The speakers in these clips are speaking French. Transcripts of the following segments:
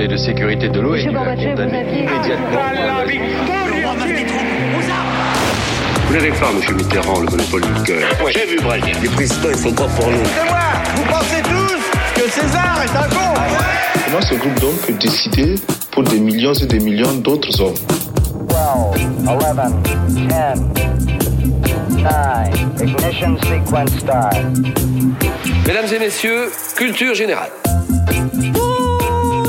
Conseil de sécurité de l'ONU a condamné aviez- immédiatement. Vous n'avez pas, monsieur Mitterrand, le monopole du cœur. J'ai vu Brasier. Les présidents, ils sont pas pour nous. Vous pensez tous que César est un con Comment ce groupe d'hommes peut décider pour des millions et des millions d'autres hommes 12, 11, 10, 9, ignition sequence start. Mesdames et messieurs, culture générale.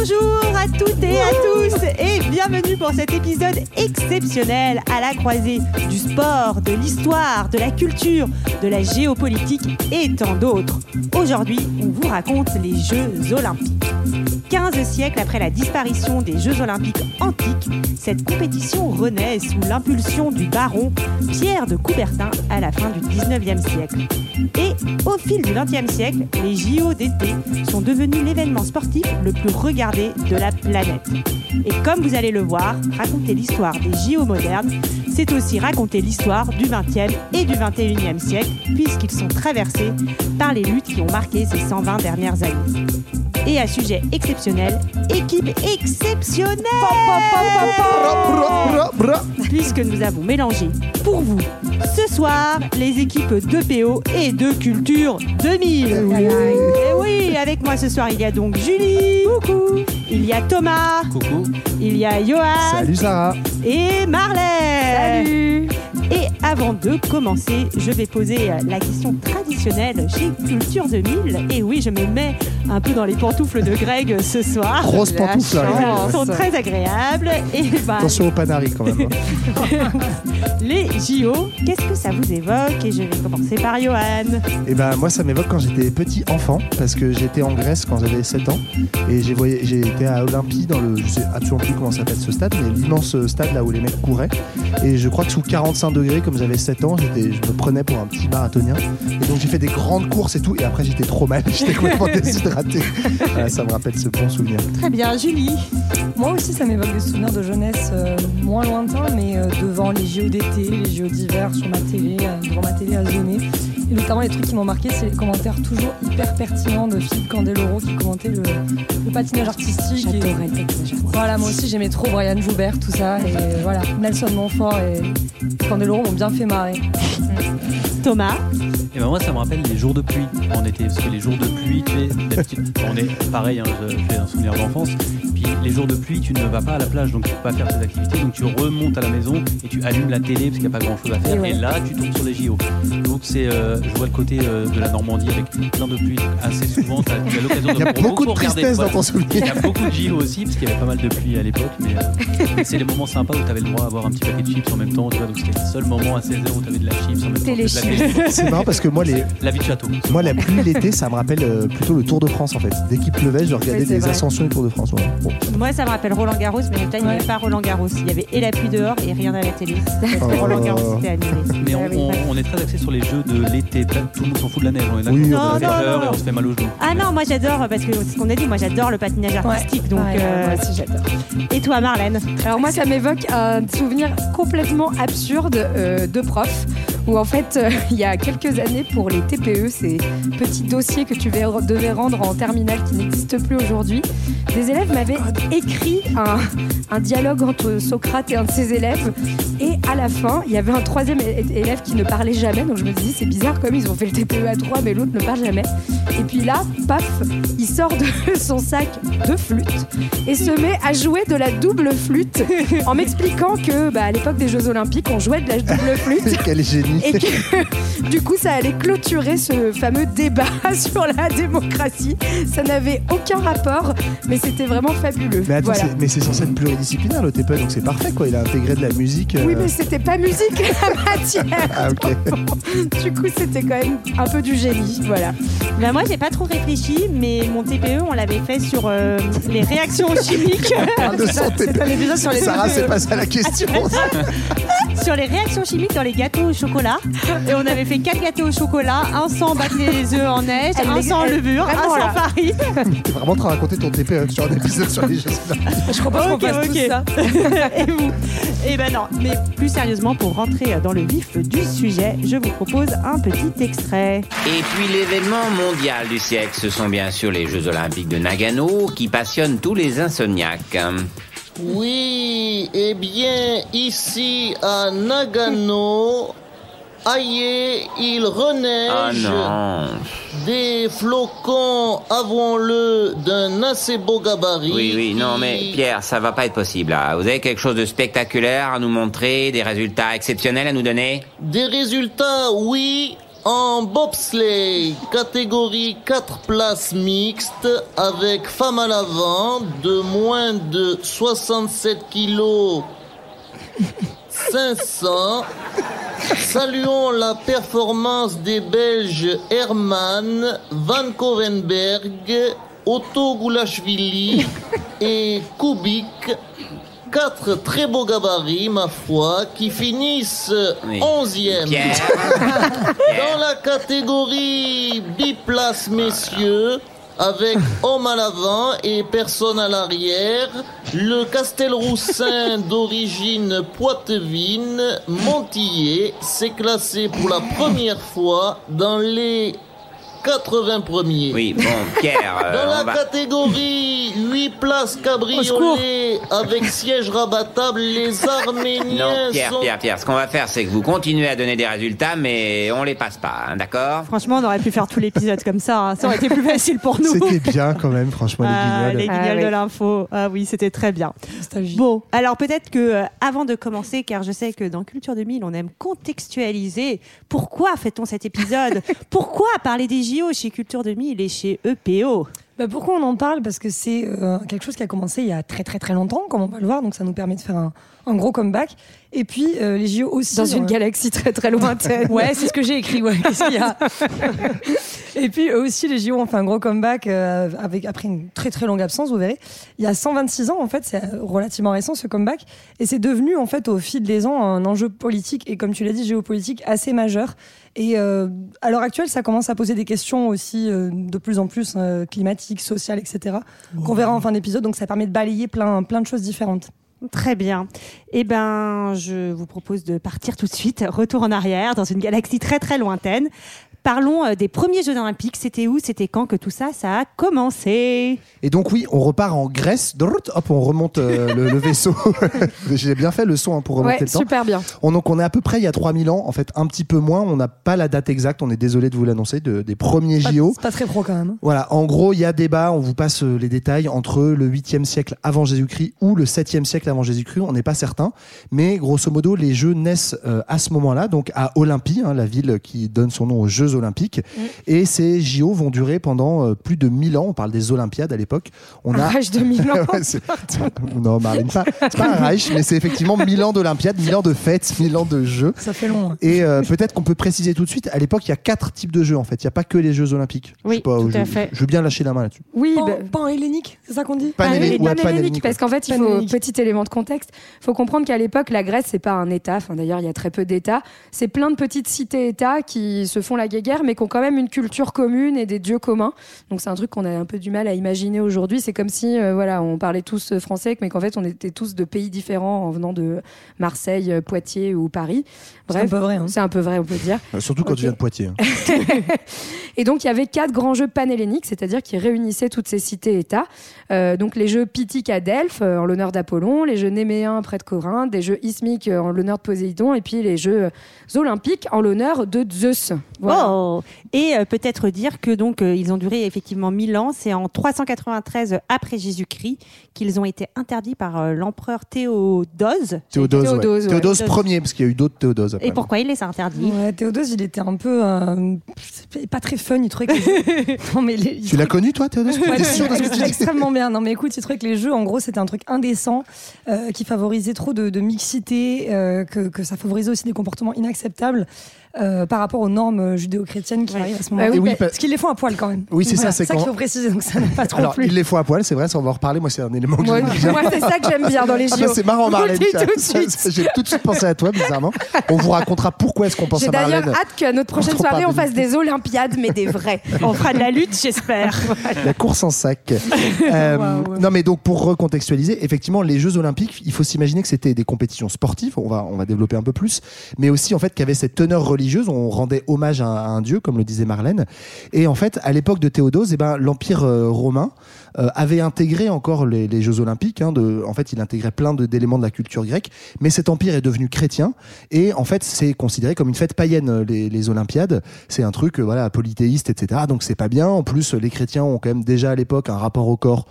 Bonjour toutes et à tous et bienvenue pour cet épisode exceptionnel à la croisée du sport, de l'histoire, de la culture, de la géopolitique et tant d'autres. Aujourd'hui, on vous raconte les Jeux olympiques. 15 siècles après la disparition des Jeux olympiques antiques, cette compétition renaît sous l'impulsion du baron Pierre de Coubertin à la fin du 19e siècle. Et au fil du 20e siècle, les JO d'été sont devenus l'événement sportif le plus regardé de la planète. Et comme vous allez le voir, raconter l'histoire des JO modernes, c'est aussi raconter l'histoire du 20e et du 21e siècle, puisqu'ils sont traversés par les luttes qui ont marqué ces 120 dernières années. Et à sujet exceptionnel, équipe exceptionnelle Puisque nous avons mélangé pour vous ce soir les équipes de PO et de Culture 2000. Et oui. avec moi ce soir il y a donc Julie. Coucou. Il y a Thomas. Coucou. Il y a Johan. Salut Sarah. Et Marlène. Salut avant de commencer, je vais poser euh, la question traditionnelle chez Culture 2000. Et oui, je me mets un peu dans les pantoufles de Greg ce soir. Grosse pantoufle. chance. arrivée. Elles sont très agréables. Et bah, Attention au panari quand même. hein. les JO, qu'est-ce que ça vous évoque? Et je vais commencer par Johan. Et ben moi ça m'évoque quand j'étais petit enfant parce que j'étais en Grèce quand j'avais 7 ans et j'ai été à Olympie dans le je sais absolument plus comment s'appelle ce stade mais l'immense stade là où les mecs couraient et je crois que sous 45 degrés comme j'avais 7 ans j'étais je me prenais pour un petit marathonien et donc j'ai fait des grandes courses et tout et après j'étais trop mal j'étais complètement déshydraté Voilà, ça me rappelle ce bon souvenir Très bien, Julie. Moi aussi, ça m'évoque des souvenirs de jeunesse euh, moins lointains, mais euh, devant les JO d'été, les JO d'hiver sur ma télé, euh, devant ma télé à zoner. Et notamment, les trucs qui m'ont marqué, c'est les commentaires toujours hyper pertinents de Philippe Candeloro qui commentait le, le patinage artistique. et- J'adorais le patinage artistique. Voilà, moi aussi, j'aimais trop Brian Joubert, tout ça. Et voilà, Nelson Montfort et Candeloro m'ont bien fait marrer. Thomas. Et ben moi, ça me rappelle les jours de pluie en été. Parce que les jours de pluie, tu sais, on est pareil, hein, je- j'ai un souvenir d'enfance. Puis les jours de pluie, tu ne vas pas à la plage, donc tu peux pas faire tes activités. Donc tu remontes à la maison et tu allumes la télé parce qu'il n'y a pas grand chose à faire. Et là, tu tombes sur les JO. Donc c'est, euh, je vois le côté euh, de la Normandie avec plein de pluie assez souvent. t'as- Tu as l'occasion de il y a beaucoup de regarder. tristesse dans ton souvenir Il y a beaucoup de JO aussi, parce qu'il y avait pas mal de pluie à l'époque, mais euh, c'est les moments sympas où tu avais le droit d'avoir un petit paquet de chips en même temps, tu vois, donc c'était le seul moment à 16h où tu avais de la chips en même temps. De la c'est marrant parce que moi les La vie de château. moi la pluie l'été ça me rappelle euh, plutôt le Tour de France en fait dès qu'il pleuvait je regardais Oui, des vrai. ascensions du Tour de France. Bon. Moi, ça me rappelle Roland Garros, mais le il n'y avait pas Roland Garros. Il y avait et la pluie dehors et rien à la télé. Parce que Oh. Roland Garros était annulé. Mais on, Ah on- est très axé sur les jeux de l'été. Tout le monde s'en fout de la neige, on est. Oui, on Non, fait non, peur non, et on se fait mal aux genoux. Ah non, moi j'adore, parce que c'est ce qu'on a dit, moi j'adore le patinage artistique. donc, euh, moi aussi, j'adore. Et toi, Marlène? Alors moi, ça m'évoque un souvenir complètement absurde euh, de prof, où en fait, euh, il y a quelques années, pour les TPE, ces petits dossiers que tu vais- devais rendre en terminale qui n'existent plus aujourd'hui, des élèves m'avaient écrit un, un dialogue entre Socrate et un de ses élèves, et à la fin, il y avait un troisième élève qui ne parlait jamais, donc je me dis, c'est bizarre comme ils ont fait le TPE à trois, mais l'autre ne parle jamais. Et puis là, paf, il sort de son sac de flûte et se met à jouer de la double flûte en m'expliquant que bah, à l'époque des Jeux Olympiques, on jouait de la double flûte. quel génie Et que du coup, ça allait clôturer ce fameux débat sur la démocratie. Ça n'avait aucun rapport, mais c'était vraiment fabuleux. Mais attends, Voilà. c'est- mais c'est censé être pluridisciplinaire le TPE, donc c'est parfait quoi. Il a intégré de la musique. Oui, euh, mais c'était pas musique la matière. Ah ok. Du coup, c'était quand même un peu du génie. Voilà. Bah, Moi j'ai pas trop réfléchi, mais mon TPE on l'avait fait sur euh, les réactions chimiques. De son C'est un épisode sur les Sarah, TPE. c'est pas ça la question. sur les réactions chimiques dans les gâteaux au chocolat. Et on avait fait quatre gâteaux au chocolat, un sans battre les œufs en neige, Elle un les- sans elle- levure, un sans farine. T'es vraiment en train de raconter ton TPE sur un épisode sur Je propose qu'on Ok, fasse tout ça. Et vous Eh ben non, mais plus sérieusement, pour rentrer dans le vif du sujet, je vous propose un petit extrait. Et puis l'événement mondial du siècle, ce sont bien sûr les Jeux Olympiques de Nagano qui passionnent tous les insomniaques. Oui, eh bien, ici à Nagano, aïe, il reneige. non Des flocons, avouons-le, d'un assez beau gabarit. Oui, oui, non mais Pierre, ça va pas être possible là. Vous avez quelque chose de spectaculaire à nous montrer, des résultats exceptionnels à nous donner? Des résultats, oui, en bobsleigh, catégorie 4 places mixtes, avec femme à l'avant, de moins de 67 kilos 500. Saluons la performance des Belges Herman, Van Kovenberg, Otto Goulashvili et Kubik. Quatre très beaux gabarits, ma foi, qui finissent Oui. 11e. Pierre Dans la catégorie biplace messieurs, avec homme à l'avant et personne à l'arrière, le Castelroussin d'origine poitevine, Montillé, s'est classé pour la première fois dans les 80 premiers. Oui, bon, Pierre, euh, Dans on la va... catégorie 8 places Au secours. cabriolet avec siège rabattable, les Arméniens Non, Pierre, sont Pierre, Pierre, ce qu'on va faire, c'est que vous continuez à donner des résultats, mais on les passe pas, hein, d'accord? Franchement, on aurait pu faire tout l'épisode comme ça. hein. Ça aurait été plus facile pour nous. C'était bien quand même, franchement, Ah, les les guignols. guignols Ah, de oui. l'info. Ah oui, c'était très bien. Nostalgie. Bon, alors peut-être que euh, avant de commencer, car je sais que dans Culture 2000, on aime contextualiser. Pourquoi fait-on cet épisode? Pourquoi parler des JO chez Culture 2000 et chez E EPO Bah, pourquoi on en parle? Parce que c'est euh, quelque chose qui a commencé il y a très très très longtemps, comme on va le voir, donc ça nous permet de faire un, un gros comeback. Et puis euh, les JO aussi. Dans une euh, galaxie très très lointaine. Ouais, c'est ce que j'ai écrit. Ouais, qu'est-ce qu'il y a? Et puis aussi, les JO ont fait un gros comeback euh, avec après une très très longue absence. Vous verrez, il y a 126 ans en fait, c'est relativement récent ce comeback, et c'est devenu en fait au fil des ans un enjeu politique et comme tu l'as dit géopolitique assez majeur. Et euh, à l'heure actuelle, ça commence à poser des questions aussi euh, de plus en plus euh, climatiques, sociales, etc. Qu'on verra en fin d'épisode. Donc ça permet de balayer plein plein de choses différentes. Très bien. Eh ben, je vous propose de partir tout de suite, retour en arrière, dans une galaxie très très lointaine. Parlons euh, des premiers Jeux Olympiques. C'était où C'était quand que tout ça, ça a commencé? Et donc oui, on repart en Grèce. Hop, on remonte euh, le, le vaisseau. J'ai bien fait le son hein, pour remonter Ouais, le temps. super bien. On, donc on est à peu près il y a 3000 ans, en fait un petit peu moins. On n'a pas la date exacte, on est désolé de vous l'annoncer, de- des premiers Pas- JO. C'est pas très pro quand même. Voilà, en gros, il y a débat, on vous passe euh, les détails entre le 8e siècle avant Jésus-Christ ou le 7e siècle avant Jésus-Christ, on n'est pas certain. Mais grosso modo, les Jeux naissent euh, à ce moment-là, donc à Olympie, hein, la ville qui donne son nom aux Jeux Olympiques. Et ces JO vont durer pendant euh, plus de 1000 ans, on parle des Olympiades à l'époque. On Un Reich de 1000 ans. Ouais, non, Marlène, pas- c'est pas un Reich, mais c'est effectivement 1000 ans d'Olympiades, 1000 ans de fêtes, 1000 ans de Jeux. Ça fait long. hein. Et euh, peut-être qu'on peut préciser tout de suite, à l'époque, il y a quatre types de jeux en fait. Il n'y a pas que les Jeux Olympiques. Je Oui, sais pas, tout je, à fait. je veux bien lâcher la main là-dessus. Oui, Pan- bah, pan-hellénique, c'est ça qu'on dit Panhellénique, Ah, ouais, panhellénique, parce qu'en fait, il faut petit élément de contexte. Il faut comprendre qu'à l'époque, la Grèce, c'est pas un État. Enfin, d'ailleurs, il y a très peu d'États. C'est plein de petites cités-États qui se font la guéguerre, mais qui ont quand même une culture commune et des dieux communs. Donc, c'est un truc qu'on a un peu du mal à imaginer aujourd'hui. C'est comme si, euh, voilà, on parlait tous français, mais qu'en fait, on était tous de pays différents en venant de Marseille, euh, Poitiers ou Paris. C'est un Bref, peu vrai, hein. c'est un peu vrai, on peut dire. Euh, Surtout quand tu viens de Poitiers. hein. Et donc, il y avait quatre grands jeux panhelléniques, c'est-à-dire qui réunissaient toutes ces cités-États. Euh, donc, les jeux Pythiques à Delphes, euh, en l'honneur d'Apollon, les jeux Néméens près de Corinthe, des jeux Ismiques euh, en l'honneur de Poséidon, et puis les jeux euh, Olympiques en l'honneur de Zeus. Voilà. Oh Et euh, peut-être dire que donc euh, ils ont duré effectivement 1000 ans. C'est en 393 après Jésus-Christ qu'ils ont été interdits par euh, l'empereur Théodose. Théodose, ouais. Théodose, ouais. Théodose Théodose. Ier, parce qu'il y a eu d'autres Théodoses après. Et pourquoi il les a interdits? Ouais, Théodose, il était un peu euh, pas très fun. Il trouvait que non mais les- il Tu l'as connu toi, Théodose? Ouais, sûr de ce que tu dis? extrêmement bien. Non, mais écoute, il trouvait que les jeux, en gros, c'était un truc indécent euh, qui favorisait trop de, de mixité, euh, que, que ça favorisait aussi des comportements inacceptables euh, par rapport aux normes judéo judéo-chrétiennes qui arrivent à ce moment-là. oui, Oui, pa- parce qu'ils les font à poil quand même. Oui, c'est ça, c'est ça qu'il faut préciser, donc ça n'a pas trop Alors, plu. il les faut à poil, c'est vrai, ça on va en reparler. Moi, c'est un élément que Moi, j'aime bien. moi, c'est ça que j'aime bien dans les Ah bah, JO. c'est marrant, Je vous le Marlène. dis tiens. tout de suite. J'ai tout de suite pensé à toi, bizarrement. On vous racontera pourquoi est-ce qu'on pense J'ai à d'ailleurs Marlène. hâte qu'à notre prochaine soirée, on fasse des Olympiades, mais des vraies. On fera de la lutte, j'espère. La course en sac. Euh, Non, mais donc pour recontextualiser, effectivement, les Jeux Olympiques, il faut s'imaginer que c'était des compétitions sportives. On va, on va développer un peu plus, mais aussi en fait qu'il y avait cette teneur On rendait hommage à un, dieu, comme le disait Marlène. Et en fait, à l'époque de Théodose, eh ben, l'Empire euh, romain euh, avait intégré encore les, Jeux Olympiques. hein, en fait, il intégrait plein d'éléments de la culture grecque. Mais cet empire est devenu chrétien et en fait, c'est considéré comme une fête païenne les, les Olympiades. C'est un truc, euh, voilà, polythéiste, etc. Donc c'est pas bien. En plus, les chrétiens ont quand même déjà à l'époque un rapport au corps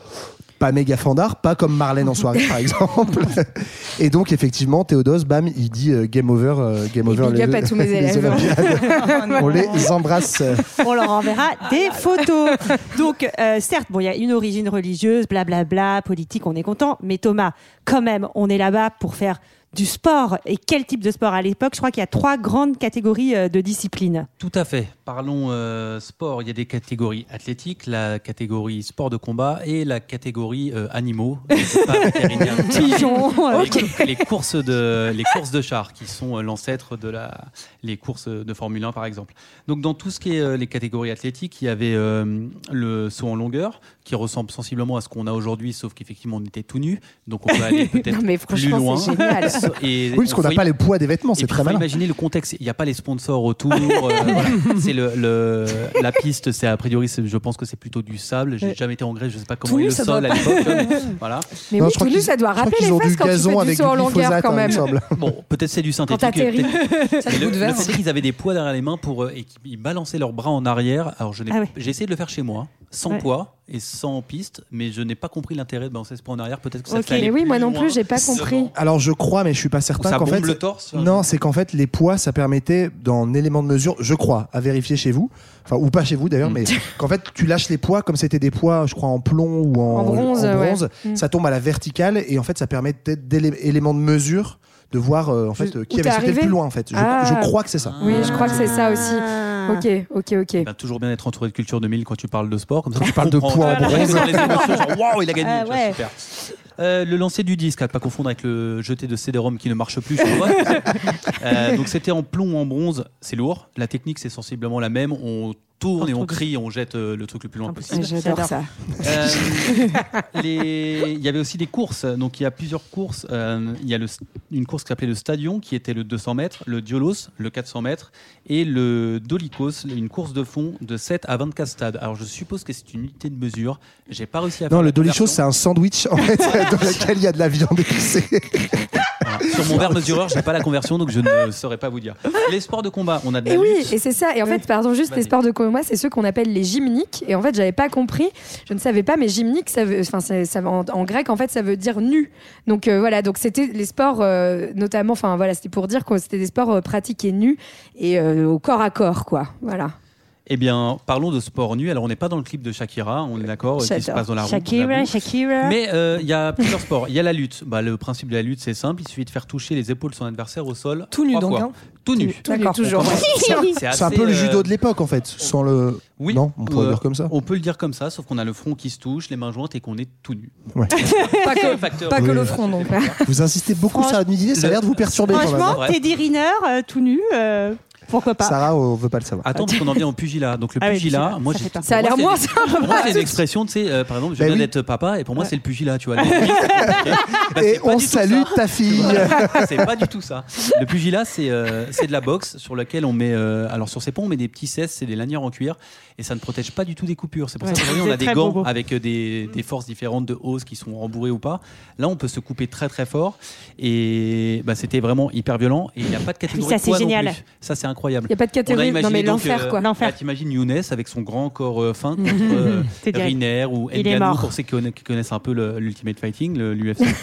pas méga fandard, pas comme Marlène en soirée par exemple. Et donc effectivement, Théodose, bam, il dit euh, game over, euh, game Et over. big up à tous mes les élèves. Olympiades. On les embrasse. On leur enverra des photos. Donc, euh, certes, bon, il y a une origine religieuse, blablabla, politique, on est content. Mais Thomas, quand même, on est là-bas pour faire du sport. Et quel type de sport? À l'époque, je crois qu'il y a trois grandes catégories euh, de disciplines. Tout à fait. Parlons euh, sport. Il y a des catégories athlétiques, la catégorie sport de combat et la catégorie euh, animaux. Les, courses de les courses de chars qui sont euh, l'ancêtre de la les courses de Formule 1 par exemple. Donc dans tout ce qui est euh, les catégories athlétiques, il y avait euh, le saut en longueur qui ressemble sensiblement à ce qu'on a aujourd'hui, sauf qu'effectivement on était tout nu, donc on peut aller peut-être plus loin. génial. Et Oui, parce qu'on n'a pas les poids des vêtements, c'est très malin. Imaginez le contexte. Il n'y a pas les sponsors autour. euh, voilà. C'est le, le- la piste. C'est a priori, je pense que c'est plutôt du sable. J'ai jamais été en Grèce. Je sais pas comment est le ça sol doit à pas- l'époque. mais voilà. Mais Non, oui, qu'ils- ça doit rappeler les fesses du quand tu gazon fais du avec saut en longueur quand hein, même. Bon, peut-être c'est du synthétique. Ça le, le fait qu'ils avaient des poids derrière les mains pour euh, et qu'ils balançaient leurs bras en arrière. Alors je n'ai- Ah ouais. j'ai essayé de le faire chez moi, sans Ouais. poids et sans piste, mais je n'ai pas compris l'intérêt de balancer ce poids en arrière. Peut-être que ça Ok. Mais oui, moi non plus, j'ai pas compris. Alors je crois, mais je suis pas certain qu'en fait. le torse. Non, c'est qu'en fait les poids, ça permettait dans élément de mesure, je crois, à vérifier chez vous, enfin ou pas chez vous d'ailleurs, Mm. mais qu'en fait tu lâches les poids comme c'était des poids, je crois en plomb ou en, En bronze, ouais. bronze, Mm. ça tombe à la verticale et en fait ça permet peut-être d'éléments de mesure de voir euh, en fait euh, qui avait sauté le plus loin en fait. Je, Ah. je crois que c'est ça. Oui, je crois que c'est ça aussi. Ah. Ok, ok, ok. Bah, toujours bien d'être entouré de culture 2000 quand tu parles de sport. Comme ça, Quand tu parles de poids en bronze. Waouh, il a gagné. Ah, tu vois, ouais. super. Euh, le lancer du disque, à ne pas confondre avec le jeté de CD-ROM qui ne marche plus. je crois. Euh, donc c'était en plomb ou en bronze, c'est lourd. La technique c'est sensiblement la même. On tourne et on crie, on jette euh, le truc le plus loin possible. J'adore ça. Euh, les- Il y avait aussi des courses. Donc il y a plusieurs courses. Euh, il y a le- une course qui s'appelait le Stadion, qui était le 200 mètres, le Diolos, le 400 mètres, et le Dolikos, une course de fond de 7 à 24 stades. Alors je suppose que c'est une unité de mesure. J'ai pas réussi à faire Non, le Dolichos, conversion. c'est un sandwich en fait dans lequel il y a de la viande épicée. Sur mon verre mesureur, j'ai pas la conversion, donc je ne saurais pas vous dire. Les sports de combat, on a de la Et oui, lutte. et c'est ça. Et en fait, pardon, juste les sports de combat, c'est ceux qu'on appelle les gymniques. Et en fait, j'avais pas compris, je ne savais pas, mais gymnique, ça veut, enfin, ça, ça- en, en grec, en fait, ça veut dire nu. Donc euh, voilà, donc c'était les sports, euh, notamment, enfin voilà, c'était pour dire que c'était des sports euh, pratiqués nus et euh, au corps à corps, quoi. Voilà. Eh bien, parlons de sport nu. Alors, on n'est pas dans le clip de Shakira, on est d'accord, qui se passe dans la rue. Shakira. Shakira. Mais euh, il y a plusieurs sports. Il y a la lutte. Bah, le principe de la lutte, c'est simple. Il suffit de faire toucher les épaules de son adversaire au sol. Tout nu, donc, hein. Tout nu. Tout nu, toujours. C'est un peu le euh, judo de l'époque en fait, sans le. Oui. Non, on pourrait Euh, dire comme ça. On peut le dire comme ça, sauf qu'on a le front qui se touche, les mains jointes et qu'on est tout nu. Ouais. Pas que, Facteur pas que le front, donc. Vous insistez beaucoup sur la idée, ça a l'air de vous perturber même. Franchement. Teddy Riner, euh, tout nu, pourquoi pas Sarah, on veut pas le savoir. Attends, parce qu'on en vient au pugilat. Donc le Ah oui, pugilat, pugilat, moi ça j'ai-. Ça a l'air moins moi, c'est- sympa. Pour moi, c'est une expression, tu sais, euh, par exemple, je Bah viens oui. d'être papa et pour moi, c'est le pugilat, tu vois. Bah, Et pas on du tout salue ça. ta fille. c'est pas du tout ça. Le pugilat, c'est euh, c'est de la boxe sur laquelle on met. euh, alors sur ces ponts, on met des petits cesses, c'est des lanières en cuir, et ça ne protège pas du tout des coupures. C'est pour ça Ouais. qu'aujourd'hui, on C'est a des très gants bobo. avec euh, des, des forces différentes de hausse qui sont rembourrées ou pas. Là, on peut se couper très très fort, et bah, c'était vraiment hyper violent. Et il n'y a pas de catégorie ça, de c'est poids non génial. plus. Ça, c'est incroyable. Il n'y a pas de catégorie. Non, mais l'enfer, euh, quoi. L'enfer. bah, T'imagines Younes avec son grand corps euh, fin contre euh. Riner ou Il est Ngannou mort. pour ceux qui conna- qui connaissent un peu le- l'Ultimate Fighting, le- l'UFC.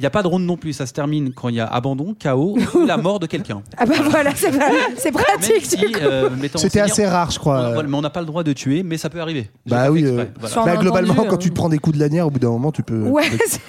Il n'y a pas de ronde non plus. Ça se termine quand il y a abandon, chaos ou la mort de quelqu'un. Ah bah voilà, c'est pratique. si, euh, C'était assez rare, je crois. on- mais on n'a pas le droit de tuer, mais ça peut arriver. Bah oui, euh, voilà. Bah, globalement, entendu, quand euh, tu te prends des coups de lanière, au bout d'un moment, tu peux. Ouais.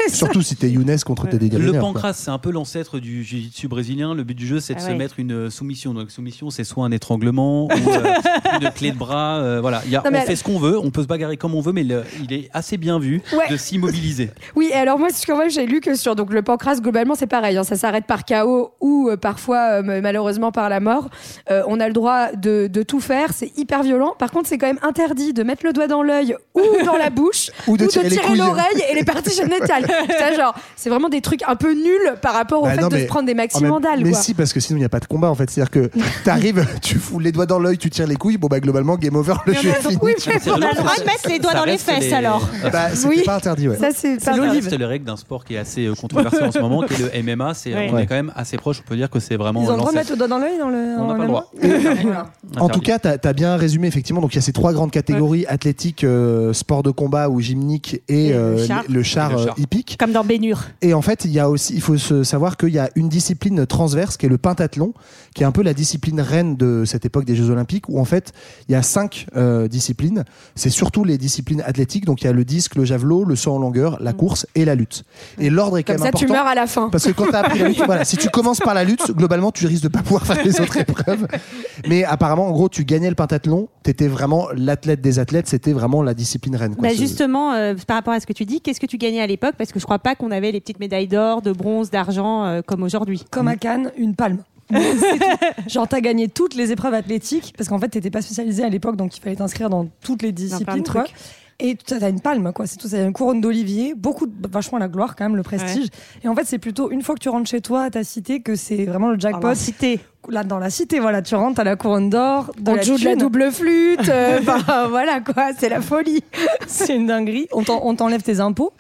Surtout si t'es Younes contre tes dégâts Le pancras, c'est un peu l'ancêtre du jiu-jitsu brésilien. Le but du jeu, c'est de Ah se mettre une soumission. Donc, soumission, c'est soit un étranglement ou euh, une clé de bras. euh, voilà, Il y a, Non, mais on fait ce qu'on veut, on peut se bagarrer comme on veut, mais le- il est assez bien vu Ouais. de s'immobiliser. Oui, et alors moi, j'ai lu que sur donc le pancras globalement c'est pareil, hein, ça s'arrête par chaos ou euh, parfois euh, malheureusement par la mort. Euh, on a le droit de, de tout faire, c'est hyper violent. Par contre, c'est quand même interdit de mettre le doigt dans l'œil ou dans la bouche Ou de tirer les couilles. l'oreille et les parties génitales. Putain, genre, c'est vraiment des trucs un peu nuls par rapport au Bah fait non, de mais se prendre des en maxi même- mandales. Mais quoi. si, parce que sinon il n'y a pas de combat en fait. C'est-à-dire que t'arrives, tu fous les doigts dans l'œil, tu tires les couilles, bon bah globalement, game over, le jeu est fini. Oui, mais. On a le droit de mettre les doigts dans les fesses alors. Bah, c'était Oui. pas interdit, ouais. Ça c'est pas reste les règles d'un sport qui est assez euh, controversé en ce moment, qui est le MMA. C'est. On est quand même assez proche, on peut dire que c'est vraiment Ils ont le droit de mettre le doigt dans l'œil dans le. On n'a dans pas le droit. Voilà. En Interdit. tout cas, tu as, bien résumé effectivement. Donc il y a ces trois grandes catégories athlétique, euh, sport de combat ou gymnique et, le euh, char. hippique. Comme dans Bénur. Et en fait, il y a aussi, il faut se savoir qu'il y a une discipline transverse qui est le pentathlon, qui est un peu la discipline reine de cette époque des Jeux Olympiques, où en fait il y a cinq euh, disciplines. C'est surtout les disciplines athlétiques. Donc il y a le disque, le javelot, le saut en longueur, la course et la lutte. Et l'ordre est quand Comme même ça, tu meurs à la fin. Parce que quand tu as appris la lutte, voilà, si tu commences par la lutte, globalement, tu risques de pas pouvoir faire les autres épreuves. Mais apparemment, en gros, tu gagnais le pentathlon, tu étais vraiment l'athlète des athlètes, c'était vraiment la discipline reine. quoi. Bah Ce- justement, euh, par rapport à ce que tu dis, qu'est-ce que tu gagnais à l'époque? Parce que je crois pas qu'on avait les petites médailles d'or, de bronze, d'argent euh, comme aujourd'hui. Comme à Cannes, une palme. Genre, t'as gagné toutes les épreuves athlétiques parce qu'en fait, t'étais pas spécialisé à l'époque, donc il fallait t'inscrire dans toutes les disciplines. quoi. Et t'as t'as une palme, quoi. C'est tout. C'est une couronne d'olivier, beaucoup, de, vachement la gloire quand même, le prestige. Et en fait, c'est plutôt une fois que tu rentres chez toi à ta cité que c'est vraiment le jackpot. Dans la cité. Là, dans la cité, voilà, tu rentres à la couronne d'or, On la joue de la double flûte, euh, enfin, voilà quoi, c'est la folie. c'est une dinguerie. On t'enlève tes impôts.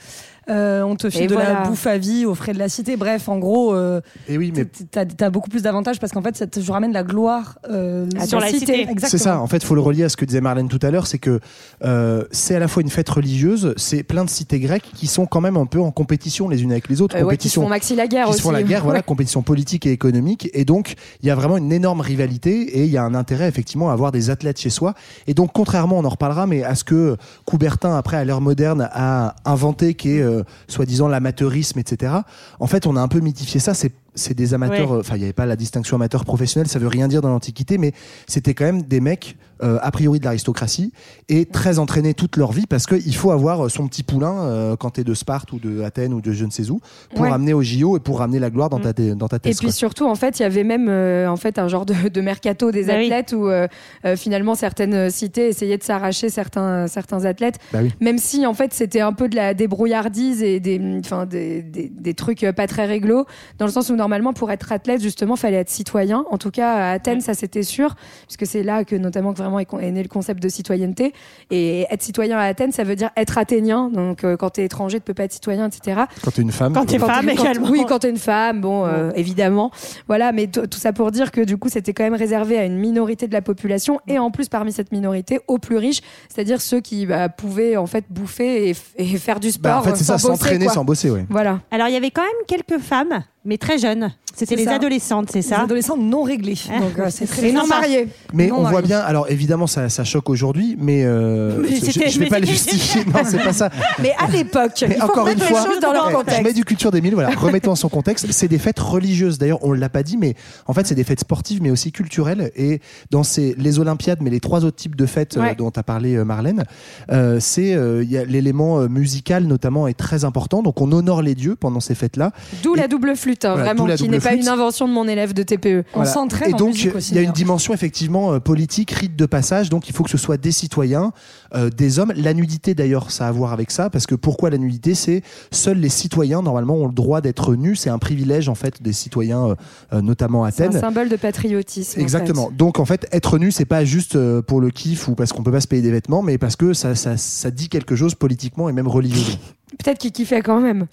Euh, on te file Et de voilà. la bouffe à vie aux frais de la cité. Bref, en gros, euh, Et oui, mais t'as as beaucoup plus d'avantages parce qu'en fait, ça te ramène la gloire euh, Ah, sur la cité. Exactement. C'est ça, en fait, il faut le relier à ce que disait Marlène tout à l'heure, c'est que euh, c'est à la fois une fête religieuse, c'est plein de cités grecques qui sont quand même un peu en compétition les unes avec les autres, Euh, ouais, qui se compétition font maxi la guerre qui aussi. se font la guerre, voilà, Ouais. compétition politique et économique, et donc il y a vraiment une énorme rivalité et il y a un intérêt effectivement à avoir des athlètes chez soi. Et donc contrairement, on en reparlera, mais à ce que Coubertin après à l'ère moderne a inventé, qui est euh, soi-disant l'amateurisme, etc. En fait, on a un peu mythifié ça. C'est c'est des amateurs, Ouais. enfin il n'y avait pas la distinction amateur professionnel, ça veut rien dire dans l'Antiquité, mais c'était quand même des mecs euh, a priori de l'aristocratie et très entraînés toute leur vie parce qu'il faut avoir son petit poulain euh, quand tu es de Sparte ou de Athènes ou de je ne sais où pour Ouais. amener au JO et pour ramener la gloire dans ta, dans ta Et thèse. puis quoi. surtout, en fait, il y avait même euh, en fait un genre de, de mercato des Bah oui. athlètes où euh, finalement certaines cités essayaient de s'arracher certains certains athlètes, Bah oui. même si en fait c'était un peu de la débrouillardise et des enfin des, des, des trucs pas très réglo, dans le sens où normalement pour être athlète justement fallait être citoyen. En tout cas à Athènes, ça c'était sûr, puisque c'est là que notamment vraiment est né le concept de citoyenneté. Et être citoyen à Athènes, ça veut dire être athénien. Donc euh, quand t'es étranger, tu peux pas être citoyen, etc. Quand t'es une femme. Quand t'es femme quand- également. Oui, quand t'es une femme, bon, euh, évidemment. Voilà, mais tout ça pour dire que du coup, c'était quand même réservé à une minorité de la population et en plus parmi cette minorité, aux plus riches, c'est-à-dire ceux qui bah, pouvaient en fait bouffer et, faire du sport. Bah, en fait, c'est ça, sans bosser, s'entraîner sans bosser, ouais. Voilà. Alors, il y avait quand même quelques femmes, mais très jeunes. C'était les ça. adolescentes, c'est Les ça adolescentes non réglées. Donc, euh, c'est très non mariés. Mais Non, on voit bien, alors évidemment ça, ça choque aujourd'hui, mais, euh, Mais je, c'était- je vais mais pas les c'était- justifier, non c'est pas ça. Mais à l'époque, Mais il faut encore une fois, les choses dans leur Ouais, je contexte. mets du culture d'Émile, voilà, remettons en son contexte. C'est des fêtes religieuses. D'ailleurs, on l'a pas dit, mais en fait, c'est des fêtes sportives, mais aussi culturelles. Et dans ces, les Olympiades, mais les trois autres types de fêtes euh, Ouais. dont a parlé euh, Marlène, euh, c'est euh, l'élément euh, musical notamment est très important. Donc, on honore les dieux pendant ces fêtes-là. D'où la double flûte, hein, Voilà, vraiment, qui n'est pas flûte. une invention de mon élève de TPE. On Voilà. s'entraîne Et donc, il y a une d'ailleurs. dimension effectivement euh, politique, rite de passage. Donc, il faut que ce soit des citoyens, euh, des hommes. La nudité, d'ailleurs, ça a à voir avec ça, parce que pourquoi la nudité? C'est seuls les citoyens normalement ont le droit d'être nus. C'est un privilège en fait des citoyens, euh, notamment à C'est un Athènes. symbole de patriotisme. en Exactement. fait. Donc en fait, être nu, c'est pas juste pour le kiff ou parce qu'on peut pas se payer des vêtements, mais parce que ça, ça, ça dit quelque chose politiquement et même religieusement. Peut-être qu'il kiffait quand même.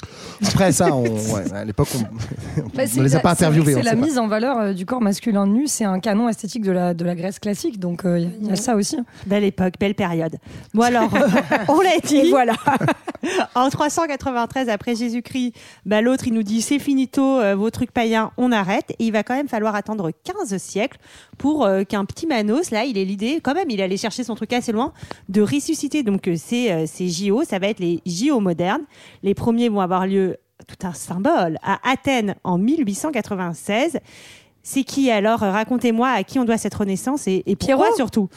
Après ça, on, ouais, à l'époque, on, on Bah, ne les a pas interviewés. C'est la pas. mise en valeur euh, du corps masculin nu, c'est un canon esthétique de la, de la Grèce classique, donc euh, il y a- il y, a ça aussi. Belle époque, belle période. Bon alors, on l'a dit. Voilà. En 393 après Jésus-Christ, bah, l'autre il nous dit c'est finito, euh, vos trucs païens, on arrête. Et il va quand même falloir attendre 15 siècles pour euh, qu'un petit Manos, là, il ait l'idée, quand même, il allait chercher son truc assez loin, de ressusciter donc euh, ces, euh, ces JO. Ça va être les JO Les premiers vont avoir lieu tout un symbole à Athènes en 1896. C'est qui alors? Racontez-moi à qui on doit cette renaissance et, et pourquoi Pierrot surtout.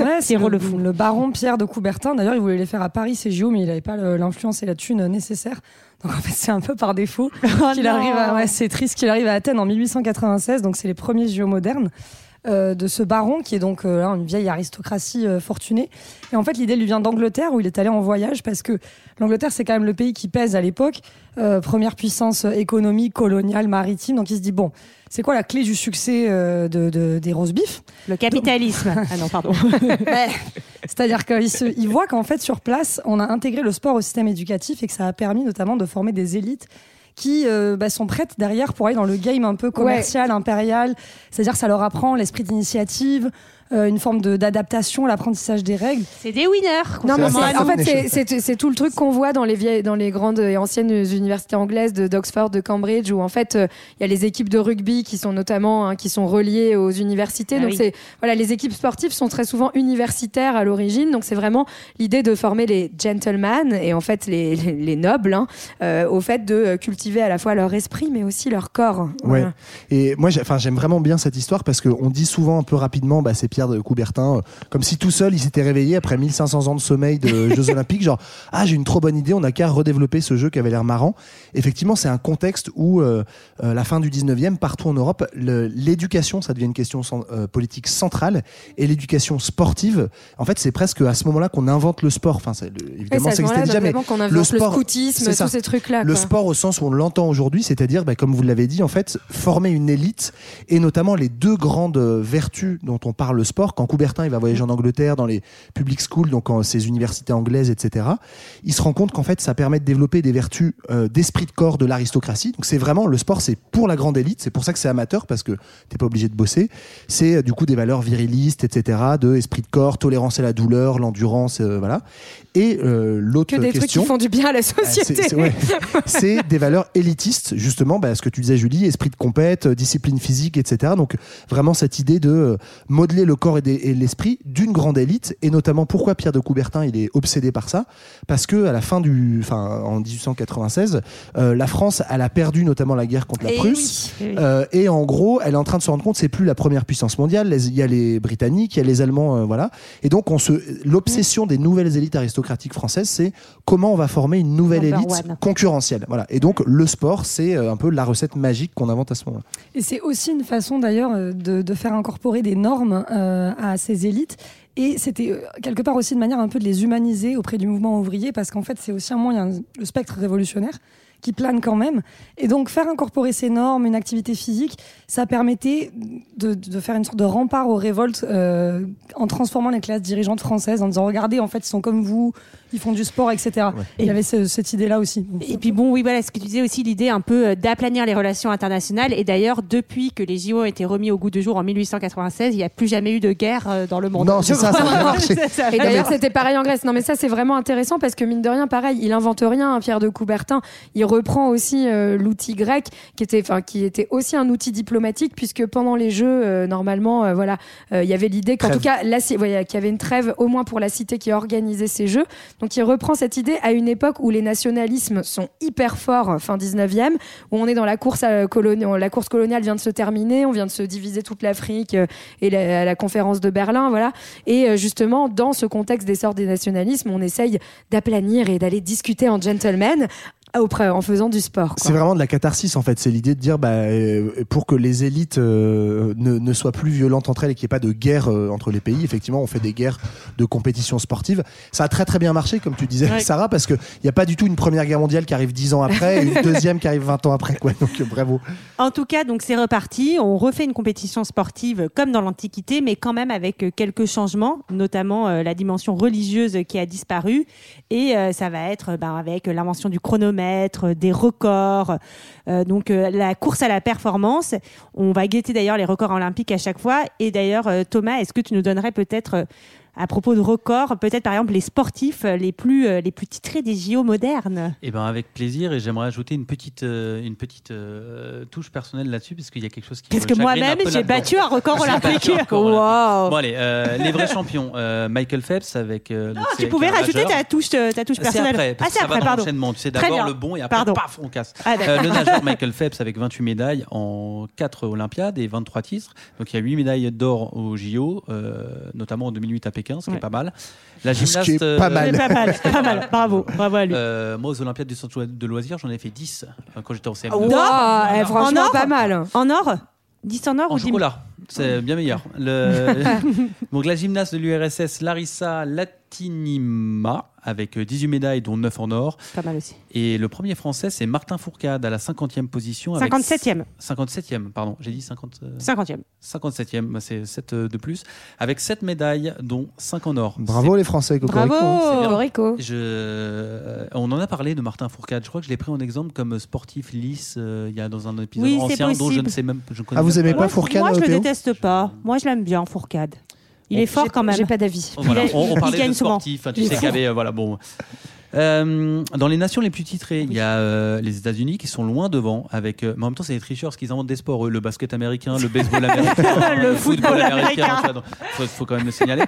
Ouais, c'est Pierrot le, le fou. le baron Pierre de Coubertin. D'ailleurs, il voulait les faire à Paris, ces JO, mais il n'avait pas l'influence et la thune nécessaire. Donc en fait, c'est un peu par défaut Oh qu'il arrive à. Ouais, c'est triste qu'il arrive à Athènes en 1896. Donc c'est les premiers JO modernes. Euh, de ce baron qui est donc euh, une vieille aristocratie euh, fortunée. Et en fait, l'idée lui vient d'Angleterre où il est allé en voyage parce que l'Angleterre, c'est quand même le pays qui pèse à l'époque, première puissance économique, coloniale, maritime. Donc il se dit, bon, c'est quoi la clé du succès de, de- des roast beef Le capitalisme. ah non, pardon. C'est-à-dire qu'il se- il voit qu'en fait, sur place, on a intégré le sport au système éducatif et que ça a permis notamment de former des élites qui euh, bah, sont prêtes derrière pour aller dans le game un peu commercial, impérial. C'est-à-dire ça leur apprend l'esprit d'initiative, euh, une forme de- d'adaptation, l'apprentissage des règles. C'est des winners. Non, mais en fait, c'est- tout le truc qu'on voit dans les, vieilles, dans les grandes et anciennes universités anglaises de- d'Oxford, de Cambridge, où en fait, euh, il y a les équipes de rugby qui sont notamment hein, qui sont reliées aux universités. Ah donc, oui. c'est voilà, les équipes sportives sont très souvent universitaires à l'origine. Donc, c'est vraiment l'idée de former les gentlemen et en fait les, les, les nobles hein, euh, au fait de cultiver à la fois leur esprit, mais aussi leur corps. Ouais. Voilà. Et moi, j'aime vraiment bien cette histoire parce qu'on dit souvent un peu rapidement, bah, c'est Pierre de Coubertin, euh, comme si tout seul il s'était réveillé après 1500 ans de sommeil de Jeux Olympiques, genre ah j'ai une trop bonne idée, on n'a qu'à redévelopper ce jeu qui avait l'air marrant. Effectivement, c'est un contexte où euh, euh, la fin du 19e, partout en Europe, l'éducation, ça devient une question euh, politique centrale et l'éducation sportive, en fait, c'est presque à ce moment-là qu'on invente le sport. Enfin, le- évidemment, ça ce moment-là, existait déjà, mais notamment qu'on le invente le, sport, scoutisme, tous ces trucs-là. le sport au sens où on l'entend aujourd'hui, c'est-à-dire, bah, comme vous l'avez dit, en fait, former une élite et notamment les deux grandes vertus dont on parle le sport. Quand Coubertin il va voyager en Angleterre dans les public schools, donc en ces universités anglaises, etc., il se rend compte qu'en fait, ça permet de développer des vertus euh, d'esprit de corps de l'aristocratie. Donc c'est vraiment le sport, c'est pour la grande élite. C'est pour ça que c'est amateur parce que t'es pas obligé de bosser. C'est euh, du coup des valeurs virilistes, etc., de esprit de corps, tolérance à la douleur, l'endurance, euh, voilà. Et euh, l'autre Que des trucs question. qui font du bien à la Ah, société. c'est- ouais. Des valeurs élitistes, justement, bah, ce que tu disais, Julie, esprit de compète, discipline physique, etc. Donc, vraiment, cette idée de modeler le corps et, l'esprit d'une grande élite, et notamment pourquoi Pierre de Coubertin il est obsédé par ça, parce que à la fin du, enfin, en 1896, euh, la France, elle a perdu notamment la guerre contre la Eh Prusse, oui, eh oui. euh, et en gros, elle est en train de se rendre compte, c'est plus la première puissance mondiale. les- Il y a les Britanniques, il y a les Allemands, euh, voilà. Et donc, on se, l'obsession des nouvelles élites aristocratiques françaises, c'est comment on va former une nouvelle Number élite one. concurrentielle. Voilà. Et donc, le sport, c'est un peu la recette magique qu'on invente à ce moment-là. Et c'est aussi une façon d'ailleurs de, de faire incorporer des normes euh, à ces élites. Et c'était euh, quelque part aussi une manière un peu de les humaniser auprès du mouvement ouvrier, parce qu'en fait, c'est aussi un moyen, le spectre révolutionnaire qui plane quand même. Et donc, faire incorporer ces normes, une activité physique, ça permettait de, de faire une sorte de rempart aux révoltes euh, en transformant les classes dirigeantes françaises, en disant, regardez, en fait, ils sont comme vous, ils font du sport, etc. Et il y avait ce- cette idée-là aussi. Et puis bon, oui, voilà, ce que tu disais aussi, l'idée un peu euh, d'aplanir les relations internationales. Et d'ailleurs, depuis que les JO ont été remis au goût du jour en 1896, il n'y a plus jamais eu de guerre euh, dans le monde. Non, c'est Je ça, ça marché. Ça, a Et d'ailleurs, marché. c'était pareil en Grèce. Non, mais ça, c'est vraiment intéressant parce que mine de rien, pareil, il invente rien, hein, Pierre de Coubertin. Il reprend aussi euh, l'outil grec, qui était, enfin, qui était aussi un outil diplomatique, puisque pendant les Jeux, euh, normalement, euh, voilà, euh, il y avait l'idée qu'en tout cas, la, voilà, qu'il y avait une trêve, au moins pour la cité qui organisait ces Jeux. Donc, il reprend cette idée à une époque où les nationalismes sont hyper forts, euh, fin 19e, où on est dans la course à coloni- la course coloniale vient de se terminer, on vient de se diviser toute l'Afrique euh, et la, la conférence de Berlin, voilà. Et euh, justement, dans ce contexte d'essor des nationalismes, on essaye d'aplanir et d'aller discuter en gentleman auprès, en faisant du sport. C'est vraiment de la catharsis en fait. C'est l'idée de dire bah, euh, pour que les élites euh, ne, ne soient plus violentes entre elles et qu'il n'y ait pas de guerre euh, entre les pays. Effectivement, on fait des guerres de compétition sportive. Ça a très très bien marché, comme tu disais, Ouais. Sarah, parce qu'il n'y a pas du tout une première guerre mondiale qui arrive dix ans après et une deuxième qui arrive 20 ans après. Quoi. Donc bravo. En tout cas, donc c'est reparti. On refait une compétition sportive comme dans l'Antiquité, mais quand même avec quelques changements, notamment euh, la dimension religieuse qui a disparu. Et euh, ça va être ben, avec l'invention du chronomètre, des records, euh, donc euh, la course à la performance. On va guetter d'ailleurs les records olympiques à chaque fois. Et d'ailleurs, euh, Thomas, est-ce que tu nous donnerais peut-être à propos de records, peut-être par exemple les sportifs les plus, les plus titrés des JO modernes. Eh ben avec plaisir et j'aimerais ajouter une petite, euh, une petite euh, touche personnelle là-dessus parce qu'il y a quelque chose qui. Parce me que moi-même j'ai battu un record olympique. Wow. Bon allez, euh, les vrais champions. euh, Michael Phelps avec. euh, donc, Ah, tu pouvais rajouter ta touche, euh, ta touche C'est personnelle. après, ah, parce que ça va après, dans pardon. Tu sais, d'abord le bon et après, Pardon. paf, on casse. Ah. Euh, le nageur Michael Phelps avec 28 médailles en 4 Olympiades et 23 titres. Donc il y a 8 médailles d'or aux JO, euh, notamment en 2008 à Pékin, ce qui Ouais. est pas mal. La Ce qui gymnaste. est euh, pas mal. C'est pas mal, pas mal. Bravo, bravo à lui. euh, moi, aux Olympiades du centre de loisirs, j'en ai fait 10 euh, quand j'étais en CM2. Wow, eh, franchement, En or pas mal. En or 10 en or En ou 10 chocolat, c'est bien meilleur. Le... Donc la gymnaste de l'URSS Larissa Latinima avec 18 médailles dont 9 en or. Pas mal aussi. Et le premier français c'est Martin Fourcade à la 50e position. avec 57e. 57e, pardon, j'ai dit 50... euh, 50e. 57e, bah, c'est 7 de plus, avec 7 médailles dont 5 en or. Bravo les Français, Cocorico. Bravo. Je... euh, On en a parlé de Martin Fourcade. Je crois que je l'ai pris en exemple comme sportif lisse euh, il y a dans un épisode Oui, ancien dont je ne sais même je connais Ah, vous aimez pas pas le- Fourcade, Moi je le Théo? déteste pas. Moi je l'aime bien, Fourcade. Il est fort quand même. J'ai pas d'avis. Oh, voilà, on, on parlait gagne de souvent. sportifs, hein, tu sais y avait, euh, voilà, bon. Euh, dans les nations les plus titrées, il y a euh, les États-Unis qui sont loin devant, avec, euh, mais en même temps, c'est les tricheurs parce qu'ils inventent des sports, eux, le basket américain, le baseball américain, Le football américain. Il faut, faut quand même le signaler.